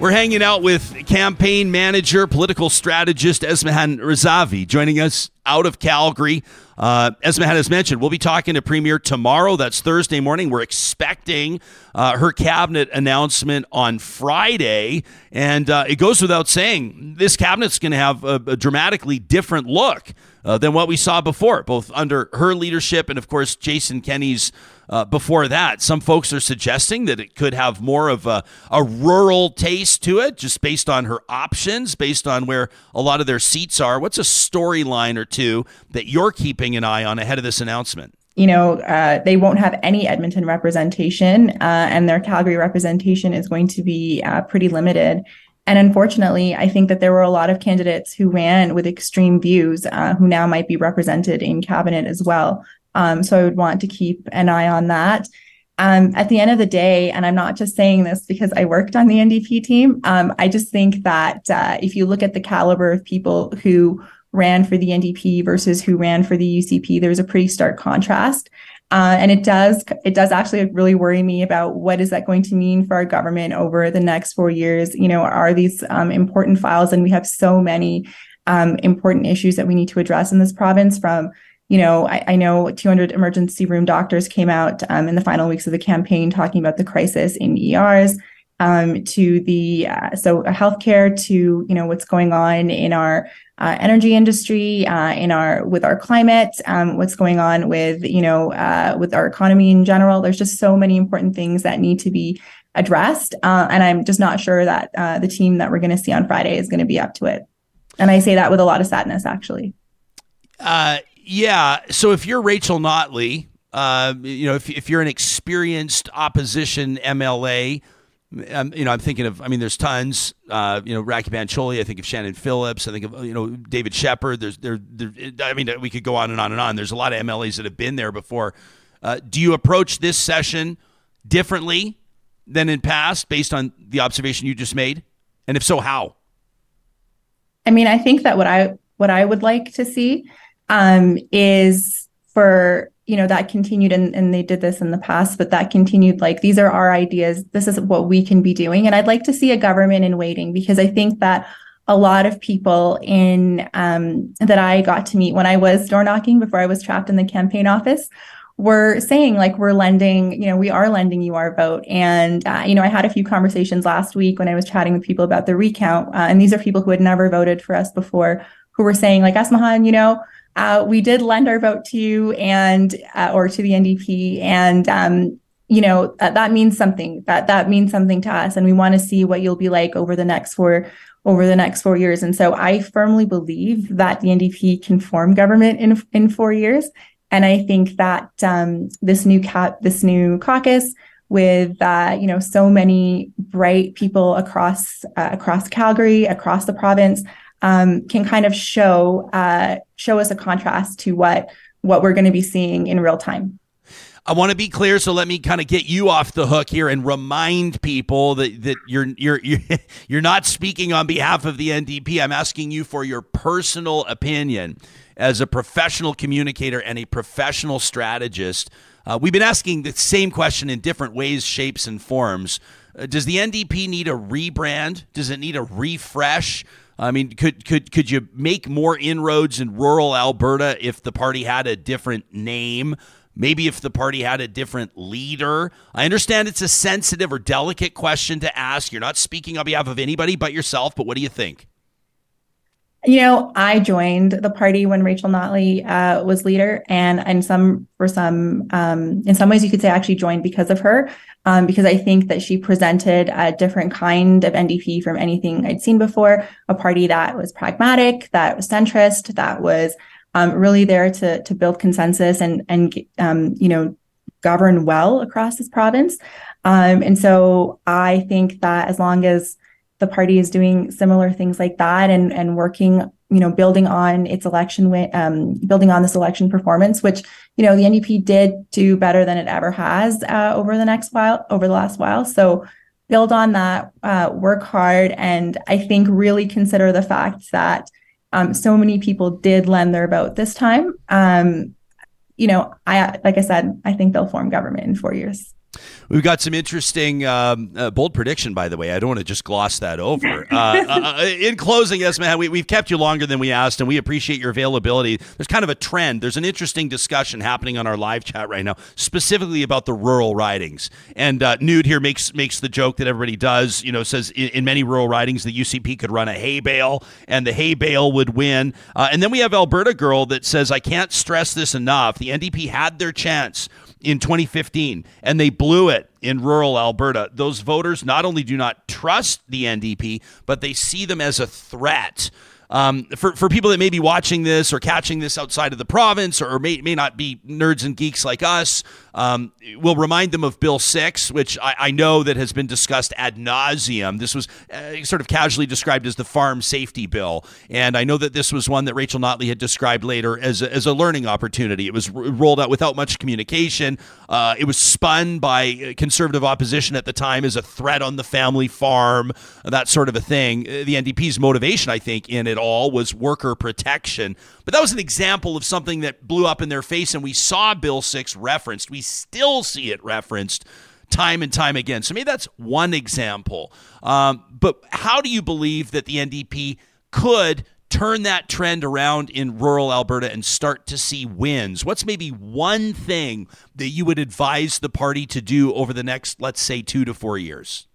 We're hanging out with campaign manager, political strategist Esmahan Razavi joining us out of Calgary. Uh, Esmahan has mentioned, we'll be talking to Premier tomorrow. That's Thursday morning. We're expecting uh, her cabinet announcement on Friday. And uh, it goes without saying, this cabinet's going to have a, a, dramatically different look uh, than what we saw before, both under her leadership and, of course, Jason Kenney's uh, before that. Some folks are suggesting that it could have more of a, a rural taste to it, just based on her options, based on where a lot of their seats are. What's a storyline or two that you're keeping an eye on ahead of this announcement? You know, uh, they won't have any Edmonton representation, uh, and their Calgary representation is going to be uh, pretty limited. And unfortunately, I think that there were a lot of candidates who ran with extreme views uh, who now might be represented in cabinet as well. Um, so I would want to keep an eye on that. Um, at the end of the day, and I'm not just saying this because I worked on the NDP team, um, I just think that uh, if you look at the caliber of people who ran for the NDP versus who ran for the UCP, there's a pretty stark contrast. Uh, and it does it does actually really worry me about what is that going to mean for our government over the next four years. You know, are these um, important files, and we have so many um, important issues that we need to address in this province from you know, I, I, know 200 emergency room doctors came out um, in the final weeks of the campaign talking about the crisis in ERs, um, to the uh, so healthcare, to you know what's going on in our uh, energy industry, uh, in our with our climate, um, what's going on with you know uh, with our economy in general. There's just so many important things that need to be addressed, uh, and I'm just not sure that uh, the team that we're going to see on Friday is going to be up to it. And I say that with a lot of sadness, actually. Uh, yeah. So if you're Rachel Notley, uh, you know, if, if you're an experienced opposition MLA, um, you know, I'm thinking of, I mean, there's tons, uh, you know, Rakhi Pancholi, I think of Shannon Phillips, I think of, you know, David Shepherd. There's, there, there, I mean, we could go on and on and on. There's a lot of MLAs that have been there before. Uh, do you approach this session differently than in past based on the observation you just made? And if so, how? I mean, I think that what I, what I would like to see um, is for you know that continued and, and they did this in the past but that continued like these are our ideas. This is what we can be doing. And i'd like to see a government in waiting because i think that a lot of people in um, that i got to meet when i was door knocking before i was trapped in the campaign office were saying like we're lending you know we are lending you our vote. And uh, you know i had a few conversations last week when i was chatting with people about the recount uh, and these are people who had never voted for us before who were saying like esmahan you know uh, we did lend our vote to you and uh, or to the NDP, and um, you know uh, that means something. That that means something to us, and we want to see what you'll be like over the next four over the next four years. And so I firmly believe that the NDP can form government in in four years, and I think that um, this new cap this new caucus with uh, you know so many bright people across uh, across Calgary, across the province um, can kind of show uh, show us a contrast to what what we're going to be seeing in real time. I want to be clear, so let me kind of get you off the hook here and remind people that, that you're you're you're not speaking on behalf of the NDP. I'm asking you for your personal opinion as a professional communicator and a professional strategist. Uh, we've been asking the same question in different ways, shapes, and forms. Uh, does the NDP need a rebrand? Does it need a refresh? I mean, could could could you make more inroads in rural Alberta if the party had a different name? Maybe if the party had a different leader. I understand it's a sensitive or delicate question to ask. You're not speaking on behalf of anybody but yourself, but what do you think? You know, I joined the party when Rachel Notley uh, was leader, and in some for some um, in some ways you could say I actually joined because of her, um, because I think that she presented a different kind of NDP from anything I'd seen before. A party that was pragmatic, that was centrist, that was um, really there to to build consensus and and um, you know govern well across this province. Um, and so I think that as long as the party is doing similar things like that and and working you know building on its election um, building on this election performance which you know the ndp did do better than it ever has uh, over the next while over the last while. So build on that uh, work hard and i think really consider the fact that um, so many people did lend their vote this time. Um, you know i like i said i think they'll form government in four years We've got some interesting, um, uh, bold prediction, by the way. I don't want to just gloss that over. Uh, uh, in closing, Esma, we, have kept you longer than we asked, and we appreciate your availability. There's kind of a trend. There's an interesting discussion happening on our live chat right now, specifically about the rural ridings. And uh, Nude here makes makes the joke that everybody does. You know, says in, in, many rural ridings, the UCP could run a hay bale, and the hay bale would win. Uh, and then we have Alberta Girl that says, I can't stress this enough. The NDP had their chance in 2015 and they blew it in rural Alberta. Those voters not only do not trust the NDP, but they see them as a threat. Um, for, for people that may be watching this or catching this outside of the province or may, may not be nerds and geeks like us, um, we'll remind them of Bill 6, which I, I, know that has been discussed ad nauseum. This was uh, sort of casually described as the farm safety bill. And I know that this was one that Rachel Notley had described later as a, as a learning opportunity. It was r- rolled out without much communication. Uh, it was spun by conservative opposition at the time as a threat on the family farm, that sort of a thing. Uh, the NDP's motivation, I think, in it all was worker protection. But that was an example of something that blew up in their face, and we saw Bill 6 referenced. We still see it referenced time and time again. So maybe that's one example. Um, but how do you believe that the NDP could turn that trend around in rural Alberta and start to see wins? What's maybe one thing that you would advise the party to do over the next, let's say, two to four years?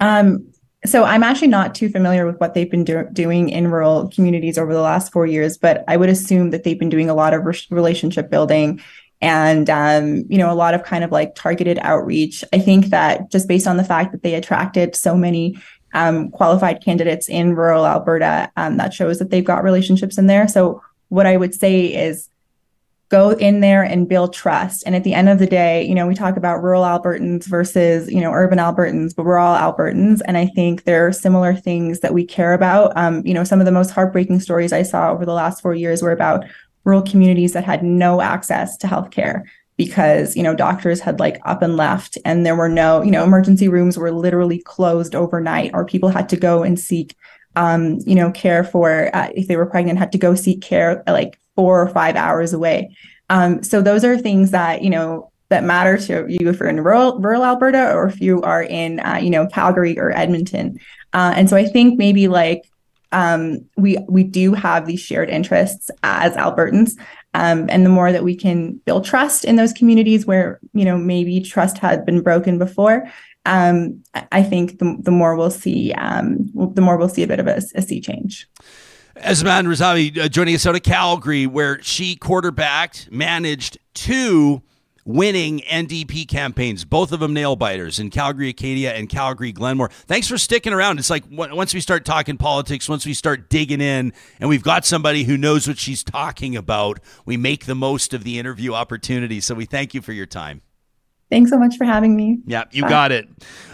Um, so I'm actually not too familiar with what they've been do- doing in rural communities over the last four years, but I would assume that they've been doing a lot of re- relationship building and um, you know a lot of kind of like targeted outreach. I think that just based on the fact that they attracted so many um, qualified candidates in rural Alberta, um, that shows that they've got relationships in there. So what I would say is go in there and build trust. And at the end of the day, you know, we talk about rural Albertans versus, you know, urban Albertans, but we're all Albertans. And I think there are similar things that we care about. Um, you know, some of the most heartbreaking stories I saw over the last four years were about rural communities that had no access to healthcare because you know doctors had like up and left and there were no you know emergency rooms were literally closed overnight or people had to go and seek um, you know care for uh, if they were pregnant had to go seek care like four or five hours away. Um, so those are things that you know that matter to you if you're in rural, rural Alberta or if you are in uh, you know Calgary or Edmonton. Uh, and so I think maybe like um, we we do have these shared interests as Albertans. Um, and the more that we can build trust in those communities where you know maybe trust had been broken before, um, I think the, the more we'll see um, the more we'll see a bit of a, a sea change. Esma Razavi uh, joining us out of Calgary, where she quarterbacked, managed two winning NDP campaigns, both of them nail biters in Calgary Acadia and Calgary Glenmore. Thanks for sticking around. It's like once we start talking politics, once we start digging in, and we've got somebody who knows what she's talking about, we make the most of the interview opportunity. So we thank you for your time. Thanks so much for having me. Yeah, you Bye. got it.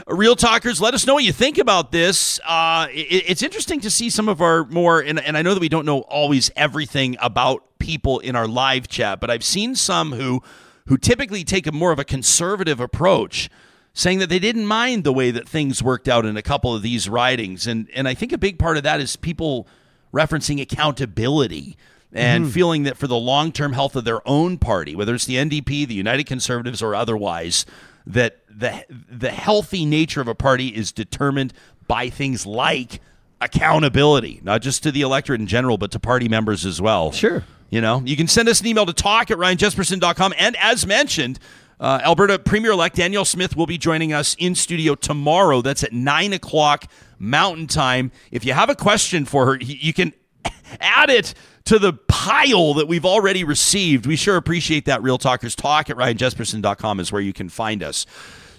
Real talkers, let us know what you think about this. Uh, it, it's interesting to see some of our more, and, and I know that we don't know always everything about people in our live chat, but I've seen some who who typically take a more of a conservative approach saying that they didn't mind the way that things worked out in a couple of these writings, and and I think a big part of that is people referencing accountability and mm-hmm. feeling that for the long term health of their own party, whether it's the NDP, the United Conservatives, or otherwise, that the the healthy nature of a party is determined by things like accountability, not just to the electorate in general, but to party members as well. Sure. You know, you can send us an email to talk at ryanjespersen.com. And as mentioned, uh, Alberta Premier elect Danielle Smith will be joining us in studio tomorrow. That's at 9 o'clock Mountain Time. If you have a question for her, you can add it to the pile that we've already received. We sure appreciate that. Real Talkers Talk at ryanjespersen.com is where you can find us.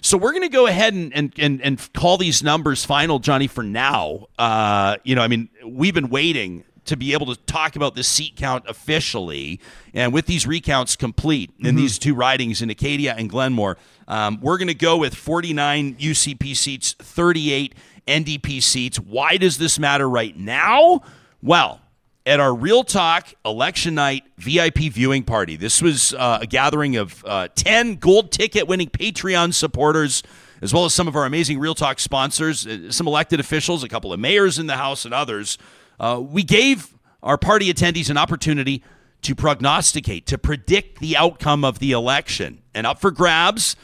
So we're going to go ahead and, and, and, and, call these numbers final, Johnny, for now. Uh, you know, I mean, we've been waiting to be able to talk about the seat count officially. And with these recounts complete in mm-hmm. these two ridings in Acadia and Glenmore, um, we're going to go with 49 UCP seats, 38 NDP seats. Why does this matter right now? Well, at our Real Talk election night VIP viewing party. This was uh, a gathering of uh, 10 gold ticket winning Patreon supporters, as well as some of our amazing Real Talk sponsors, uh, some elected officials, a couple of mayors in the House, and others. Uh, we gave our party attendees an opportunity to prognosticate, to predict the outcome of the election. And up for grabs,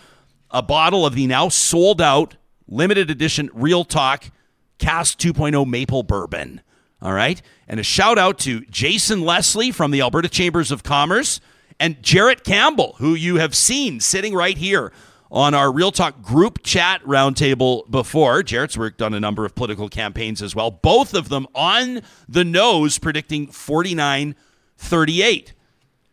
a bottle of the now sold out limited edition Real Talk Cast 2.0 Maple Bourbon. All right. And a shout out to Jason Leslie from the Alberta Chambers of Commerce and Jarrett Campbell, who you have seen sitting right here on our Real Talk group chat roundtable before. Jarrett's worked on a number of political campaigns as well. Both of them on the nose predicting 49 38.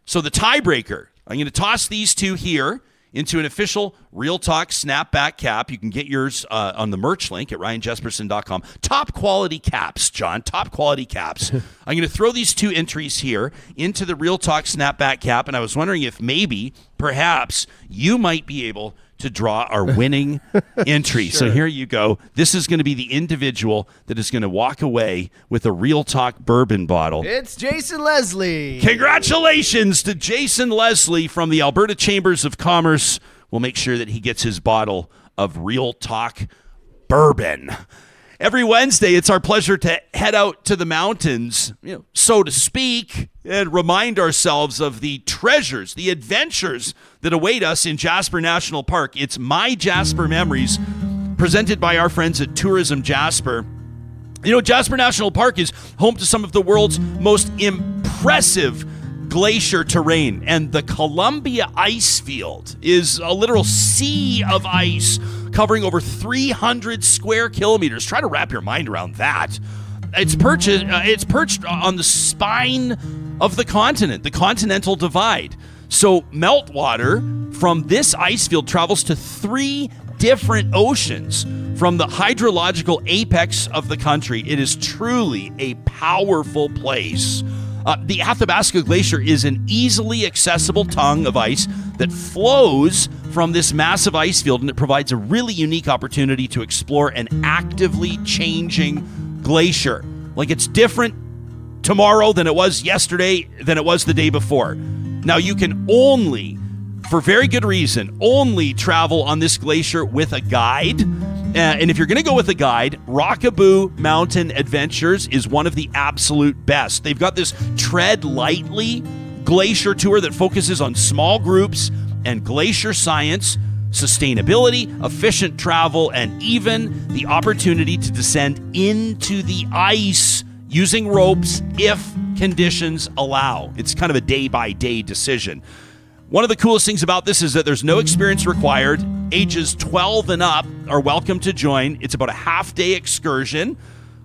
So the tiebreaker, I'm going to toss these two here into an official Real Talk snapback cap. You can get yours uh, on the merch link at ryanjespersen.com. Top quality caps, John. Top quality caps. I'm going to throw these two entries here into the Real Talk snapback cap, and I was wondering if maybe, perhaps, you might be able to draw our winning entry. Sure. So here you go. This is going to be the individual that is going to walk away with a Real Talk bourbon bottle. It's Jason Leslie. Congratulations to Jason Leslie from the Alberta Chambers of Commerce. We'll make sure that he gets his bottle of Real Talk bourbon. Every Wednesday, it's our pleasure to head out to the mountains, you know, so to speak, and remind ourselves of the treasures, the adventures that await us in Jasper National Park. It's My Jasper Memories, presented by our friends at Tourism Jasper. You know, Jasper National Park is home to some of the world's most impressive glacier terrain, and the Columbia Ice Field is a literal sea of ice covering over 300 square kilometers. Try to wrap your mind around that. It's perched, uh, it's perched on the spine of the continent, the continental divide. So, meltwater from this ice field travels to three different oceans from the hydrological apex of the country. It is truly a powerful place. Uh, the Athabasca Glacier is an easily accessible tongue of ice that flows from this massive ice field, and it provides a really unique opportunity to explore an actively changing glacier. Like it's different tomorrow than it was yesterday, than it was the day before. Now, you can only, for very good reason, only travel on this glacier with a guide. Uh, and if you're going to go with a guide, Rockaboo Mountain Adventures is one of the absolute best. They've got this tread lightly glacier tour that focuses on small groups and glacier science, sustainability, efficient travel, and even the opportunity to descend into the ice using ropes if conditions allow. It's kind of a day by day decision. One of the coolest things about this is that there's no experience required. Ages 12 and up are welcome to join. It's about a half day excursion.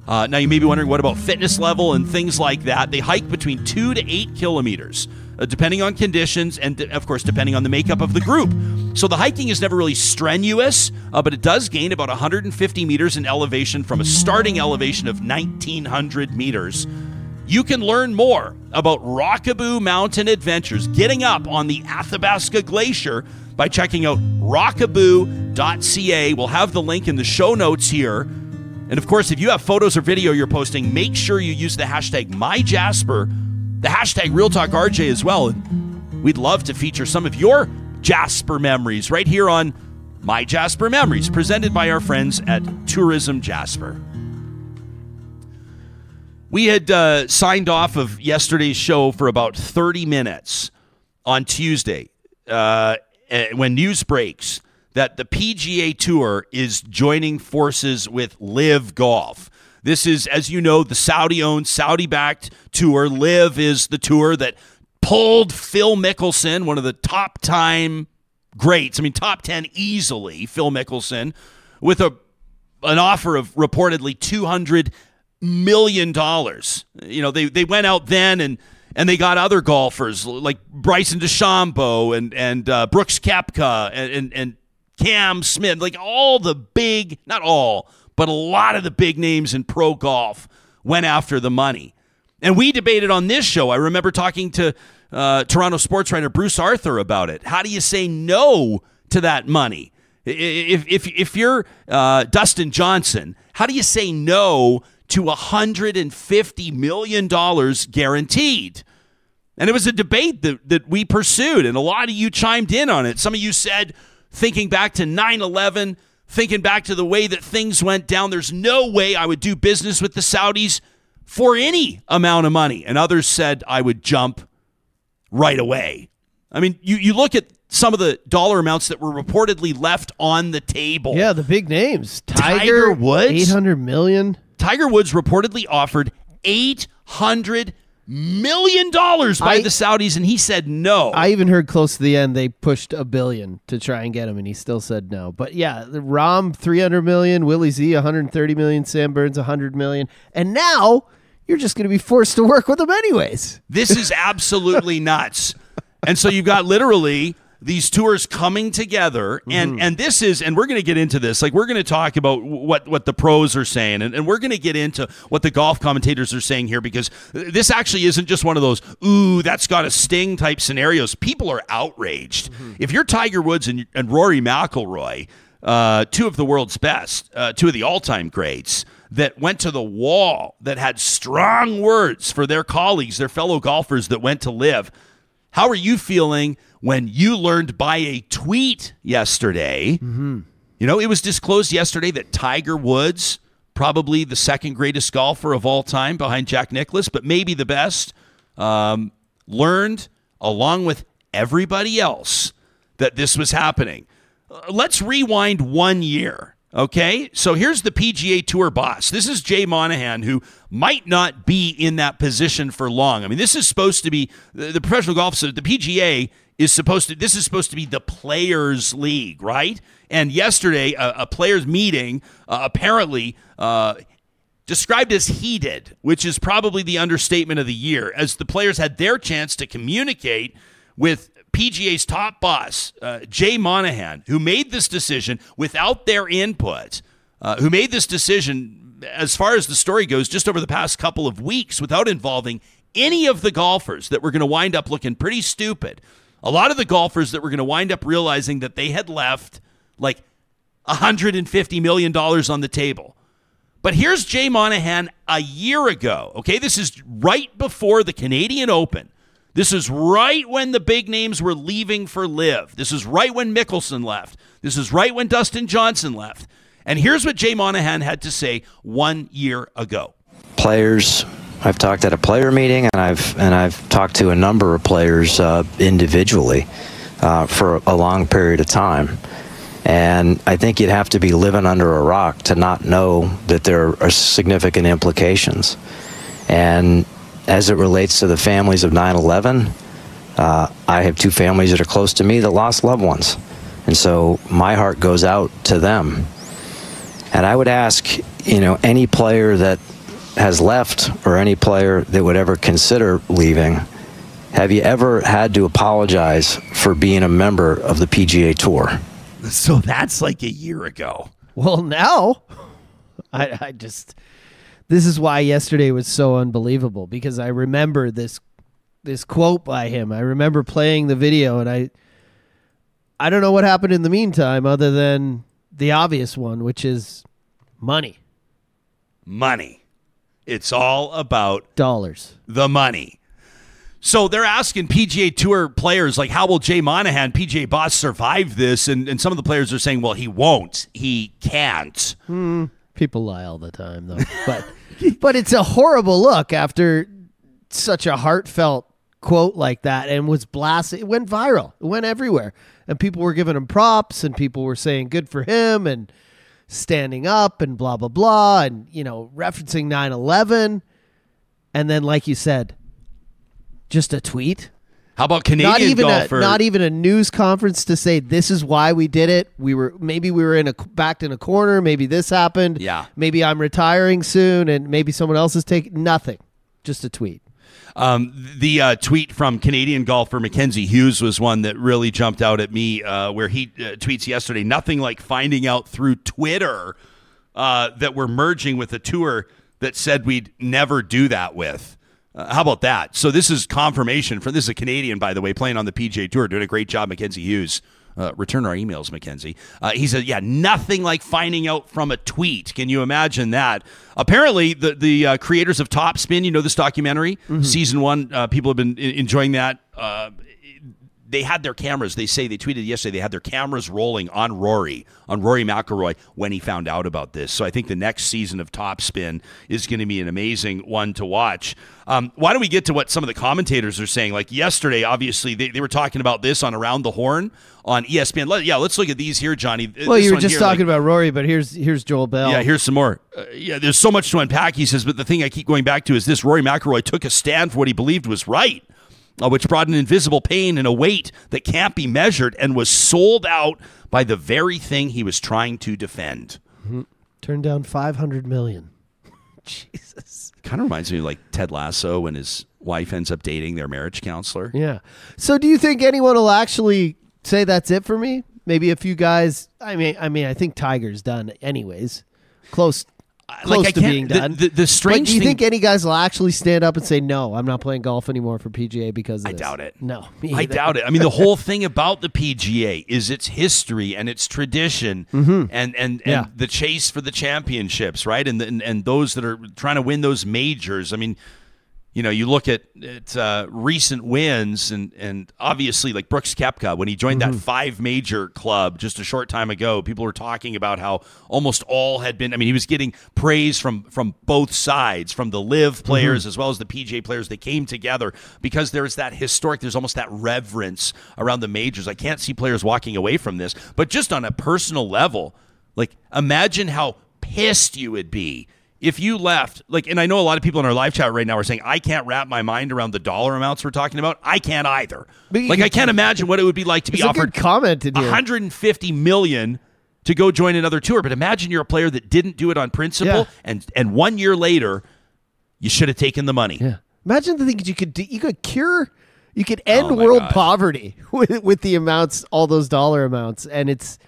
Uh, now, you may be wondering what about fitness level and things like that. They hike between two to eight kilometers, uh, depending on conditions and, of course, depending on the makeup of the group. So the hiking is never really strenuous, uh, but it does gain about 150 meters in elevation from a starting elevation of 1900 meters. You can learn more about Rockaboo Mountain Adventures, getting up on the Athabasca Glacier by checking out rockaboo.ca. We'll have the link in the show notes here. And of course, if you have photos or video you're posting, make sure you use the hashtag MyJasper, the hashtag RealTalkRJ as well. And we'd love to feature some of your Jasper memories right here on My Jasper Memories, presented by our friends at Tourism Jasper. We had uh, signed off of yesterday's show for about 30 minutes on Tuesday uh, Uh, when news breaks that the PGA Tour is joining forces with LIV Golf. This is, as you know, the Saudi owned, Saudi backed tour. LIV is the tour that pulled Phil Mickelson, one of the top time greats, I mean, top 10 easily, Phil Mickelson, with a an offer of reportedly 200 million dollars. You know, they they went out then and and they got other golfers like Bryson DeChambeau and and uh, Brooks Koepka and, and and Cam Smith, like all the big, not all, but a lot of the big names in pro golf went after the money. And we debated on this show. I remember talking to uh, Toronto sports writer Bruce Arthur about it. How do you say no to that money? If if if you're uh, Dustin Johnson, how do you say no to $150 million guaranteed. And it was a debate that, that we pursued, and a lot of you chimed in on it. Some of you said, thinking back to 9 11, thinking back to the way that things went down, there's no way I would do business with the Saudis for any amount of money. And others said I would jump right away. I mean, you, you look at some of the dollar amounts that were reportedly left on the table. Yeah, the big names. Tiger Tiger, Woods? 800 million. Tiger Woods reportedly offered $800 million by I- the Saudis, and he said no. I even heard close to the end they pushed a billion to try and get him, and he still said no. But yeah, the Rahm 300 million, Willie Z 130 million, Sam Burns 100 million, and now you're just going to be forced to work with them anyways. This is absolutely nuts. And so you've got literally these tours coming together and and this is and we're going to get into this like we're going to talk about what what the pros are saying and, and we're going to get into what the golf commentators are saying here because this actually isn't just one of those ooh that's got a sting type scenarios. People are outraged. If you're tiger woods and, and rory mcilroy uh, two of the world's best uh, two of the all-time greats that went to the wall that had strong words for their colleagues their fellow golfers that went to LIV how are you feeling when you learned by a tweet yesterday? You know, it was disclosed yesterday that Tiger Woods, probably the second greatest golfer of all time behind Jack Nicklaus, but maybe the best, um, learned along with everybody else that this was happening. Uh, let's rewind one year. Okay, so here's the PGA Tour boss. This is Jay Monahan, who might not be in that position for long. I mean, this is supposed to be the professional golf. So the PGA is supposed to. This is supposed to be the players' league, right? And yesterday, a, a players' meeting uh, apparently uh, described as heated, which is probably the understatement of the year, as the players had their chance to communicate with PGA's top boss, uh, Jay Monahan, who made this decision without their input, uh, who made this decision, as far as the story goes, just over the past couple of weeks without involving any of the golfers that were going to wind up looking pretty stupid. A lot of the golfers that were going to wind up realizing that they had left like $150 million on the table. But here's Jay Monahan a year ago. Okay, this is right before the Canadian Open. This is right when the big names were leaving for LIV. This is right when Mickelson left. This is right when Dustin Johnson left. And here's what Jay Monahan had to say one year ago. players. I've talked at a player meeting, and I've and I've talked to a number of players uh, individually uh, for a long period of time. And I think you'd have to be living under a rock to not know that there are significant implications. And as it relates to the families of 9/11, uh, I have two families that are close to me that lost loved ones, and so my heart goes out to them. And I would ask, you know, any player that has left or any player that would ever consider leaving, have you ever had to apologize for being a member of the PGA Tour? So that's like a year ago. Well, now I, I just this is why yesterday was so unbelievable because I remember this this quote by him. I remember playing the video and I I don't know what happened in the meantime other than the obvious one, which is money, Money. It's all about dollars. the money. So they're asking PGA Tour players, like, how will Jay Monahan, PGA boss, survive this? And, and some of the players are saying, well, he won't. He can't. Hmm. People lie all the time though. But but it's a horrible look after such a heartfelt quote like that and was blasted. It went viral. It went everywhere. And people were giving him props and people were saying good for him and standing up and blah blah blah and you know referencing 9/11 and then like you said just a tweet How about Canadian not even golfer? a not even a news conference to say this is why we did it. We were maybe we were in a backed in a corner. Maybe this happened. Yeah. Maybe I'm retiring soon, and maybe someone else is taking nothing. Just a tweet. Um, the uh, tweet from Canadian golfer Mackenzie Hughes was one that really jumped out at me, uh, where he uh, tweets yesterday nothing like finding out through Twitter uh, that we're merging with a tour that said we'd never do that with. Uh, how about that? So this is confirmation for this is a Canadian, by the way, playing on the PGA Tour, doing a great job, Mackenzie Hughes. Uh, return our emails, Mackenzie. Uh, he said, "Yeah, nothing like finding out from a tweet. Can you imagine that?" Apparently, the the uh, creators of Top Spin, you know this documentary, season one, uh, people have been enjoying that. They had their cameras. They say they tweeted yesterday they had their cameras rolling on Rory, on Rory McIlroy when he found out about this. So I think the next season of Top Spin is going to be an amazing one to watch. Um, why don't we get to what some of the commentators are saying? Like yesterday, obviously they, they were talking about this on Around the Horn on ESPN. Let, yeah, let's look at these here, Johnny. Well, This you were just here, talking like- about Rory, but here's here's Joel Bell. yeah, here's some more. Uh, yeah, there's so much to unpack, he says, but the thing I keep going back to is this Rory McIlroy took a stand for what he believed was right, uh, which brought an invisible pain and a weight that can't be measured and was sold out by the very thing he was trying to defend. turned down five hundred million. Jesus. Kind of reminds me of like Ted Lasso when his wife ends up dating their marriage counselor. Yeah. So, do you think anyone will actually say that's it for me? Maybe a few guys. I mean, I mean, I think Tiger's done anyways. Close, close like, to can't- being done. the- the strange But do you thing- think any guys will actually stand up and say, "No, I'm not playing golf anymore for PGA because of I this"? doubt it. No, I doubt it. I mean, the whole thing about the PGA is its history and its tradition, and and, and Mm-hmm. Yeah. the chase for the championships, right? And, and and those that are trying to win those majors. I mean, you know, you look at, at uh, recent wins, and and obviously like Brooks Koepka when he joined Mm-hmm. that five major club just a short time ago, people were talking about how almost all had been. I mean, he was getting praise from from both sides, from the LIV players Mm-hmm. as well as the PGA players. They came together because there's that historic. There's almost that reverence around the majors. I can't see players walking away from this, but just on a personal level, like imagine how pissed you would be if you left like and i know a lot of people in our live chat right now are saying i can't wrap my mind around the dollar amounts we're talking about i can't either But like i can't imagine what it would be like to be offered comment in 150 million to go join another tour but imagine you're a player that didn't do it on principle Yeah. and and one year later you should have taken the money Yeah. Imagine the things you could do. You could cure. You could oh end Oh world poverty with with the amounts, all those dollar amounts, and it's.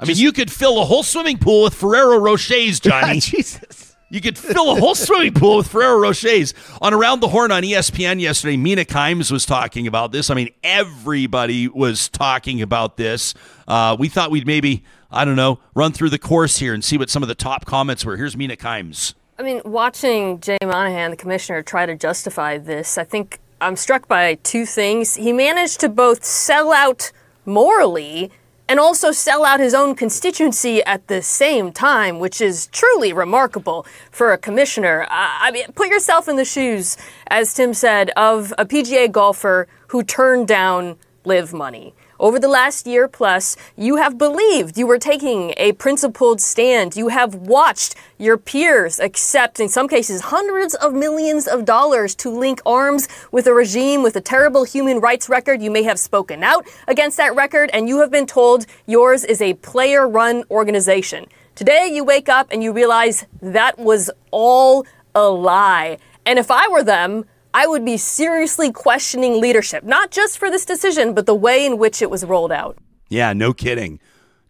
i mean you could fill a whole swimming pool with ferrero rochers johnny Jesus. You could fill a whole swimming pool with Ferrero Rochers. On Around the Horn on ESPN yesterday, Mina Kimes was talking about this. I mean, everybody was talking about this. Uh, we thought we'd maybe, I don't know, run through the course here and see what some of the top comments were. Here's Mina Kimes. I mean, watching Jay Monahan, the commissioner, try to justify this, I think I'm struck by two things. He managed to both sell out morally and also sell out his own constituency at the same time, which is truly remarkable for a commissioner. I mean, put yourself in the shoes, as Tim said, of a PGA golfer who turned down LIV money. Over the last year plus, you have believed you were taking a principled stand. You have watched your peers accept, in some cases, hundreds of millions of dollars to link arms with a regime with a terrible human rights record. You may have spoken out against that record, and you have been told yours is a player run organization. Today, you wake up and you realize that was all a lie. And if I were them, I would be seriously questioning leadership, not just for this decision, but the way in which it was rolled out. Yeah, no kidding.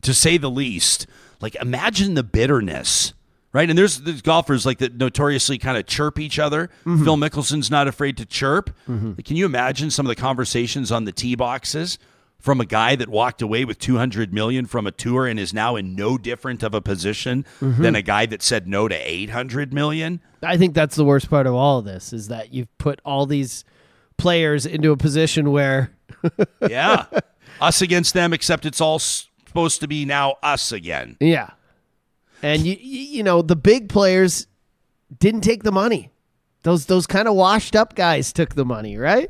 To say the least. Like, imagine the bitterness, right? And there's, there's golfers like that notoriously kind of chirp each other. Mm-hmm. Phil Mickelson's not afraid to chirp. Like, can you imagine some of the conversations on the tee boxes from a guy that walked away with 200 million from a tour and is now in no different of a position mm-hmm. than a guy that said no to 800 million? I think that's the worst part of all of this is that you've put all these players into a position where Yeah. us against them, except it's all supposed to be now us again. yeah. And you you you know, the big players didn't take the money. Those those kind of washed up guys took the money, right?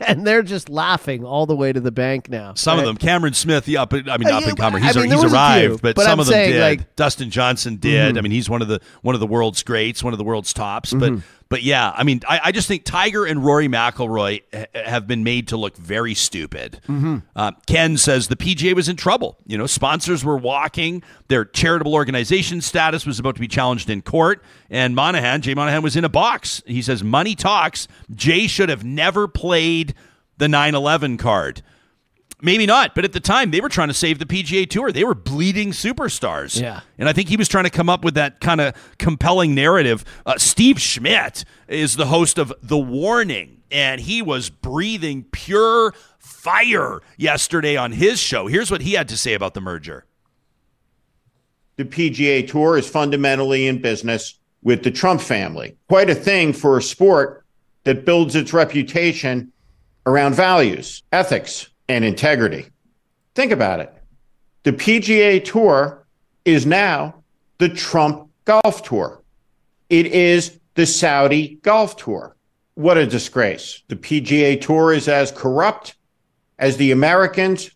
and they're just laughing all the way to the bank now. Some of them, Cameron Smith, yeah, but I mean, Uh, up and comer. He's, I mean, he's there was a arrived, few, but, but some I'm of them saying, did. like- Mm-hmm. Dustin Johnson did. I mean, he's one of the one of the world's greats, one of the world's tops. But but yeah, I mean, I, I just think Tiger and Rory McIlroy ha- have been made to look very stupid. Mm-hmm. Uh, Ken says the PGA was in trouble. You know, sponsors were walking. Their charitable organization status was about to be challenged in court. And Monahan, Jay Monahan, was in a box. He says money talks. Jay should have never played the 9/11 card. Maybe not, but at the time they were trying to save the PGA Tour. They were bleeding superstars. Yeah. And I think he was trying to come up with that kind of compelling narrative. Uh, Steve Schmidt is the host of The Warning, and he was breathing pure fire yesterday on his show. Here's what he had to say about the merger. the PGA Tour is fundamentally in business with the Trump family. Quite a thing for a sport that builds its reputation around values, ethics, and integrity. Think about it. The PGA Tour is now the Trump Golf Tour. It is the Saudi Golf Tour. What a disgrace. The PGA Tour is as corrupt as the Americans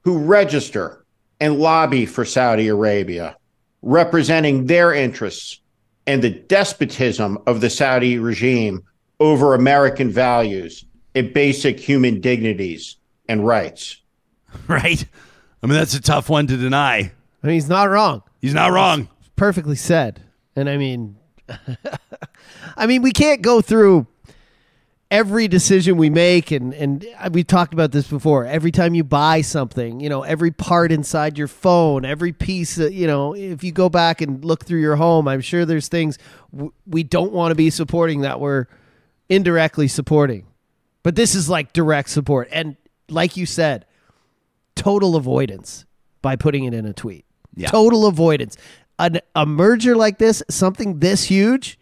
who register and lobby for Saudi Arabia, representing their interests and the despotism of the Saudi regime over American values and basic human dignities and rights. Right? I mean, that's a tough one to deny. I mean, he's not wrong. He's not wrong. Perfectly said. And I mean, I mean, we can't go through every decision we make and and we talked about this before every time you buy something you know every part inside your phone every piece of, you know if you go back and look through your home i'm sure there's things w- we don't want to be supporting that we're indirectly supporting but this is like direct support and like you said total avoidance by putting it in a tweet Yeah. total avoidance An, a merger like this something this huge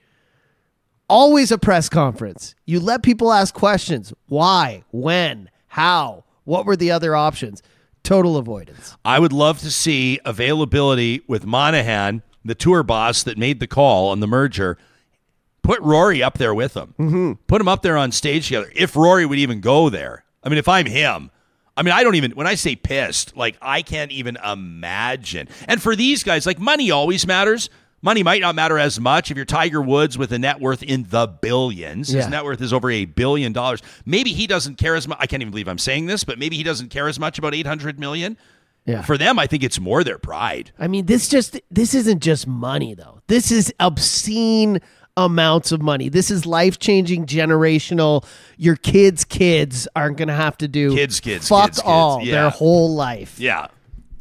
always a press conference. You let people ask questions. Why? When? How? What were the other options? Total avoidance. I would love to see availability with Monahan, the tour boss that made the call on the merger. Put Rory up there with him. Mm-hmm. Put him up there on stage together. If Rory would even go there. I mean, if I'm him, I mean, I don't even, when I say pissed, like, I can't even imagine. And for these guys, like, money always matters. Money might not matter as much if you're Tiger Woods with a net worth in the billions. His net worth is over a billion dollars. Maybe he doesn't care as much. I can't even believe I'm saying this, but maybe he doesn't care as much about 800 million. Yeah. For them, I think it's more their pride. I mean, this just this isn't just money though. This is obscene amounts of money. This is life-changing generational your kids' kids aren't going to have to do Kids, kids, fuck kids, kids. all Yeah. their whole life. Yeah.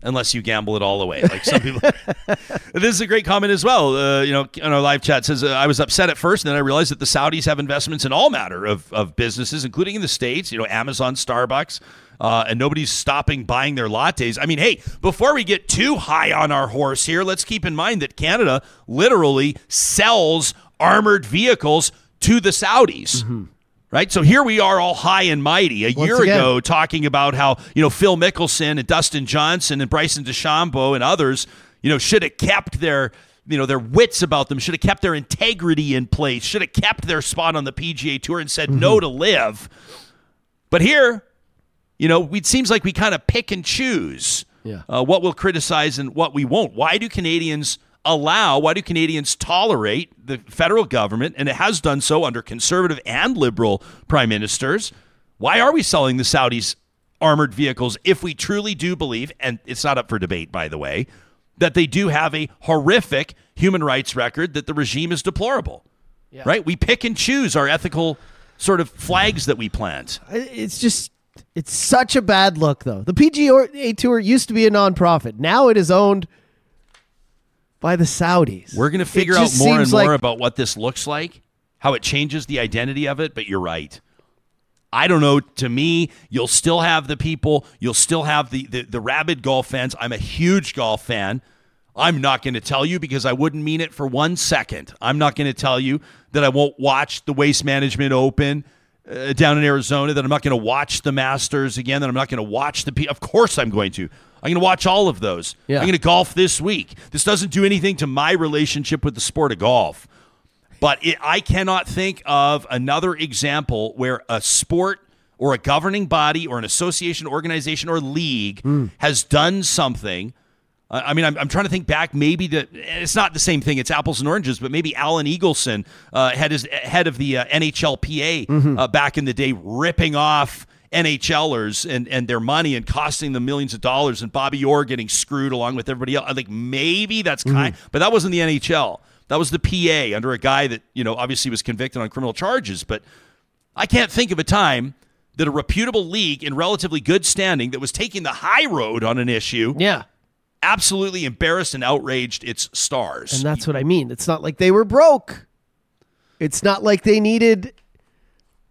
Unless you gamble it all away, like some people. this is a great comment as well. Uh, you know, in our live chat says uh, I was upset at first, and then I realized that the Saudis have investments in all matter of of businesses, including in the states. You know, Amazon, Starbucks, uh, and nobody's stopping buying their lattes. I mean, hey, before we get too high on our horse here, let's keep in mind that Canada literally sells armored vehicles to the Saudis. Right? So here we are all high and mighty. A Once year again. ago, talking about how, you know, Phil Mickelson and Dustin Johnson and Bryson DeChambeau and others, you know, should have kept their, you know, their wits about them, should have kept their integrity in place, should have kept their spot on the PGA Tour and said no to LIV. But here, you know, it seems like we kind of pick and choose Yeah. uh, what we'll criticize and what we won't. Why do Canadians allow, why do Canadians tolerate the federal government, and it has done so under conservative and liberal prime ministers? Why are we selling the Saudis armored vehicles if we truly do believe, and it's not up for debate, by the way, that they do have a horrific human rights record, that the regime is deplorable? Right? We pick and choose our ethical sort of flags that we plant. It's just it's such a bad look though. The PGA Tour used to be a nonprofit. Now it is owned by the Saudis. We're going to figure out more and more like- about what this looks like, how it changes the identity of it, but you're right. I don't know. To me, you'll still have the people, you'll still have the, the, the rabid golf fans. I'm a huge golf fan. I'm not going to tell you because I wouldn't mean it for one second. I'm not going to tell you that I won't watch the Waste Management Open uh, down in Arizona, that I'm not going to watch the Masters again, that I'm not going to watch the P. Of course, I'm going to. I'm going to watch all of those. Yeah. I'm going to golf this week. This doesn't do anything to my relationship with the sport of golf. But it, I cannot think of another example where a sport or a governing body or an association, organization, or league has done something. I mean, I'm, I'm trying to think back. Maybe to it's not the same thing. It's apples and oranges, but maybe Alan Eagleson, uh, head his head of the uh, NHLPA uh, back in the day, ripping off NHLers and and their money and costing them millions of dollars, and Bobby Orr getting screwed along with everybody else. I think maybe that's kind, but that wasn't the NHL. That was the PA under a guy that you know obviously was convicted on criminal charges. But I can't think of a time that a reputable league in relatively good standing that was taking the high road on an issue Yeah. Absolutely embarrassed and outraged its stars. And that's what I mean. It's not like they were broke. It's not like they needed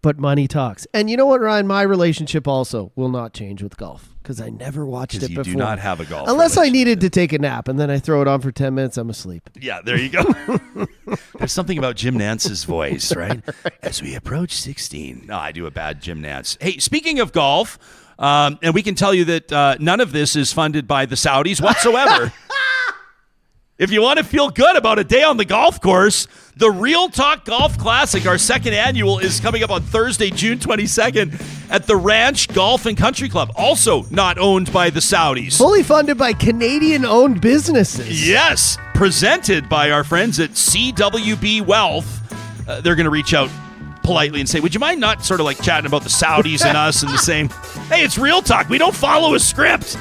but money talks. And you know what, Ryan? My relationship also will not change with golf because I never watched it you do before. not have a golf Unless I needed to take a nap and then I throw it on for 10 minutes, I'm asleep. Yeah, there you go. There's something about Jim Nantz's voice, right? As we approach 16. No, I do a bad Jim Nantz. Hey, speaking of golf, Um, and we can tell you that uh, none of this is funded by the Saudis whatsoever. if you want to feel good about a day on the golf course, the Real Talk Golf Classic, our second annual, is coming up on Thursday, June 22nd at the Ranch Golf and Country Club, also not owned by the Saudis. Fully funded by Canadian owned businesses. Yes, presented by our friends at CWB Wealth. Uh, they're going to reach out politely and say, Would you mind not sort of like chatting about the Saudis and us and the same? Hey, it's real talk. We don't follow a script.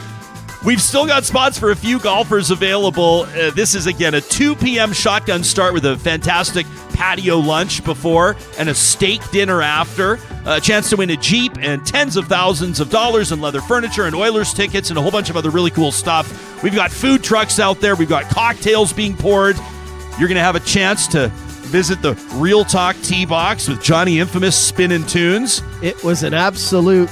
We've still got spots for a few golfers available. Uh, this is, again, a 2 p.m. shotgun start with a fantastic patio lunch before and a steak dinner after. A chance to win a Jeep and tens of thousands of dollars in leather furniture and Oilers tickets and a whole bunch of other really cool stuff. We've got food trucks out there, we've got cocktails being poured. You're going to have a chance to visit the Real Talk Tee Box with Johnny Infamous spinning tunes. It was an absolute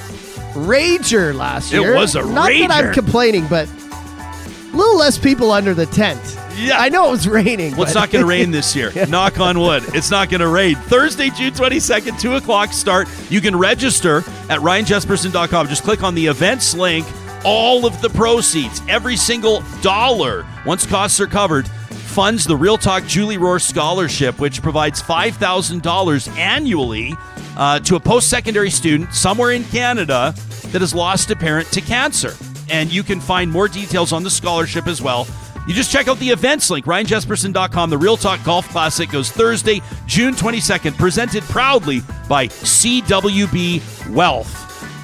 rager last year. It was a rager. Not that I'm complaining, but a little less people under the tent. Yeah. I know it was raining. Well, it's not going to rain this year. Knock on wood. It's not going to rain. Thursday, June 22nd, 2 o'clock start. You can register at ryanjespersen.com. Just click on the events link. All of the proceeds, every single dollar, once costs are covered, funds the Real Talk Julie Rohr Scholarship, which provides $5,000 annually uh, to a post secondary student somewhere in Canada that has lost a parent to cancer. And you can find more details on the scholarship as well. You just check out the events link, ryanjespersen.com. The Real Talk Golf Classic goes Thursday, June 22nd, presented proudly by CWB Wealth.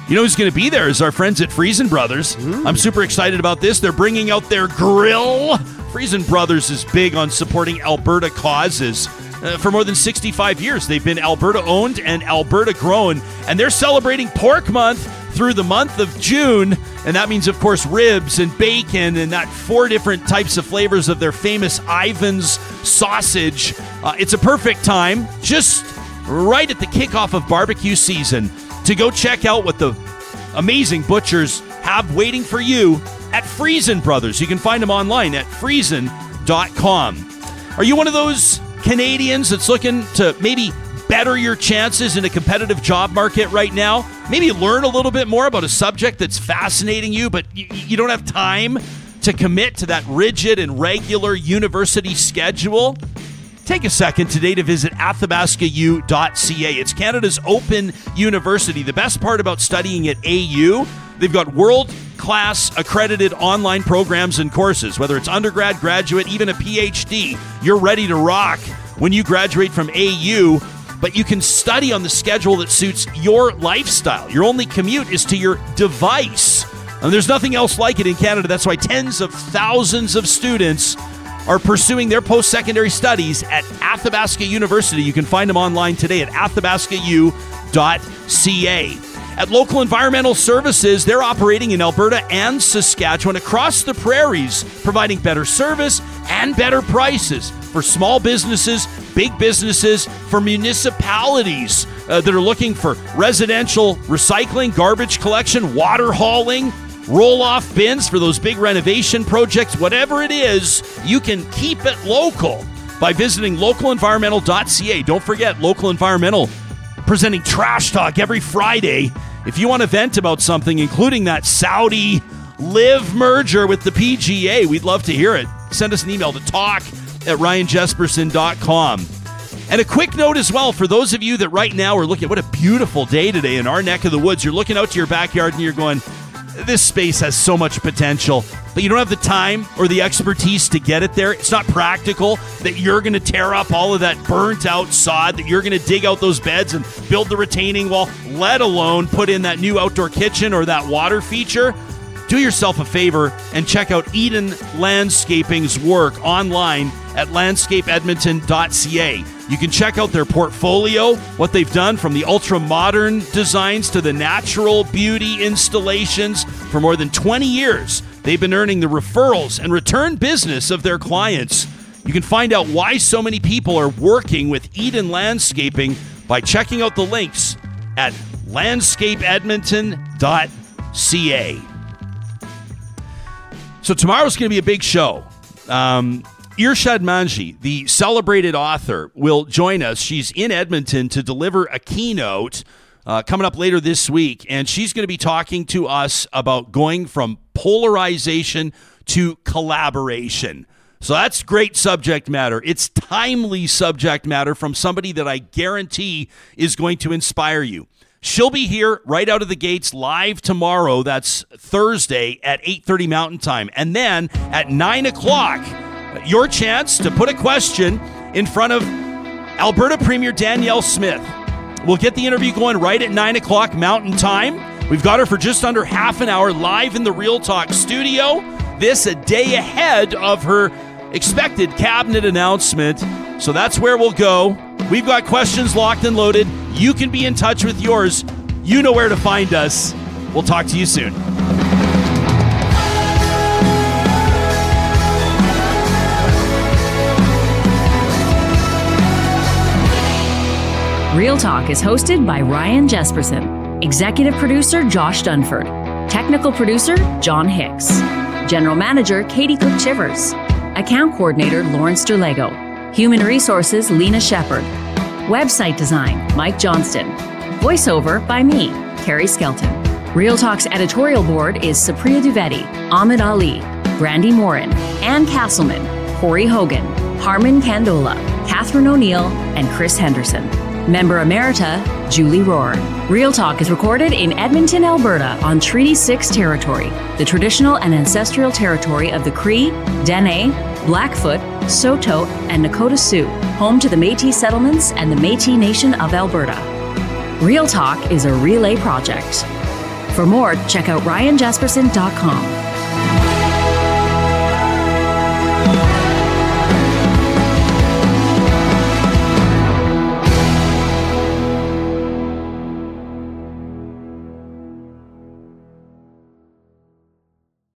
You know who's going to be there is our friends at Friesen Brothers. I'm super excited about this. They're bringing out their grill. Friesen Brothers is big on supporting Alberta causes. Uh, for more than 65 years, they've been Alberta owned and Alberta grown, and they're celebrating Pork Month through the month of June. And that means, of course, ribs and bacon and that four different types of flavors of their famous Ivan's sausage. Uh, it's a perfect time, just right at the kickoff of barbecue season, to go check out what the amazing butchers have waiting for you at Friesen Brothers. You can find them online at friesen.com. Are you one of those Canadians that's looking to maybe better your chances in a competitive job market right now? Maybe learn a little bit more about a subject that's fascinating you, but you, you don't have time to commit to that rigid and regular university schedule? Take a second today to visit athabascau.ca. It's Canada's open university. The best part about studying at AU, they've got world class accredited online programs and courses. Whether it's undergrad, graduate, even a PhD, you're ready to rock when you graduate from AU. But you can study on the schedule that suits your lifestyle. Your only commute is to your device. And there's nothing else like it in Canada. That's why tens of thousands of students are pursuing their post secondary studies at Athabasca University. You can find them online today at athabascau.ca. At Local Environmental Services, they're operating in Alberta and Saskatchewan across the prairies, providing better service and better prices for small businesses, big businesses, for municipalities uh, that are looking for residential recycling, garbage collection, water hauling, roll off bins for those big renovation projects, whatever it is, you can keep it local by visiting localenvironmental.ca. Don't forget, Local Environmental presenting Trash Talk every Friday. If you want to vent about something, including that Saudi LIV merger with the PGA, we'd love to hear it. Send us an email to talk at ryanjespersen.com. And a quick note as well for those of you that right now are looking, what a beautiful day today in our neck of the woods. You're looking out to your backyard and you're going, this space has so much potential, but you don't have the time or the expertise to get it there. It's not practical that you're going to tear up all of that burnt out sod, that you're going to dig out those beds and build the retaining wall, let alone put in that new outdoor kitchen or that water feature. Do yourself a favor and check out Eden Landscaping's work online at landscapeedmonton.ca. You can check out their portfolio, what they've done from the ultra modern designs to the natural beauty installations for more than 20 years. They've been earning the referrals and return business of their clients. You can find out why so many people are working with Eden Landscaping by checking out the links at landscapeedmonton.ca. So tomorrow's going to be a big show. Um, Irshad Manji, the celebrated author, will join us. She's in Edmonton to deliver a keynote uh, coming up later this week, and she's going to be talking to us about going from polarization to collaboration. So that's great subject matter. It's timely subject matter from somebody that I guarantee is going to inspire you. She'll be here right out of the gates live tomorrow. That's Thursday at 8:30 Mountain Time. And then at 9 o'clock, your chance to put a question in front of Alberta Premier Danielle Smith. We'll get the interview going right at 9 o'clock Mountain Time. We've got her for just under half an hour live in the Real Talk studio. This a day ahead of her expected cabinet announcement. So that's where we'll go. We've got questions locked and loaded. You can be in touch with yours. You know where to find us. We'll talk to you soon. Real Talk is hosted by Ryan Jespersen, executive producer Josh Dunford, technical producer John Hicks, general manager Katie Cook Chivers, account coordinator Lawrence Derlego, human resources Lena Shepard, website design Mike Johnston, voiceover by me, Carrie Skelton. Real Talk's editorial board is Supriya Dwivedi, Ahmed Ali, Brandy Morin, Ann Castleman, Corey Hogan, Harmon Candola, Catherine O'Neill, and Chris Henderson. Member Emerita, Julie Rohr. Real Talk is recorded in Edmonton, Alberta on Treaty 6 territory, the traditional and ancestral territory of the Cree, Dene, Blackfoot, Saulteaux, and Nakota Sioux, home to the Métis settlements and the Métis Nation of Alberta. Real Talk is a relay project. For more, check out ryanjespersen.com.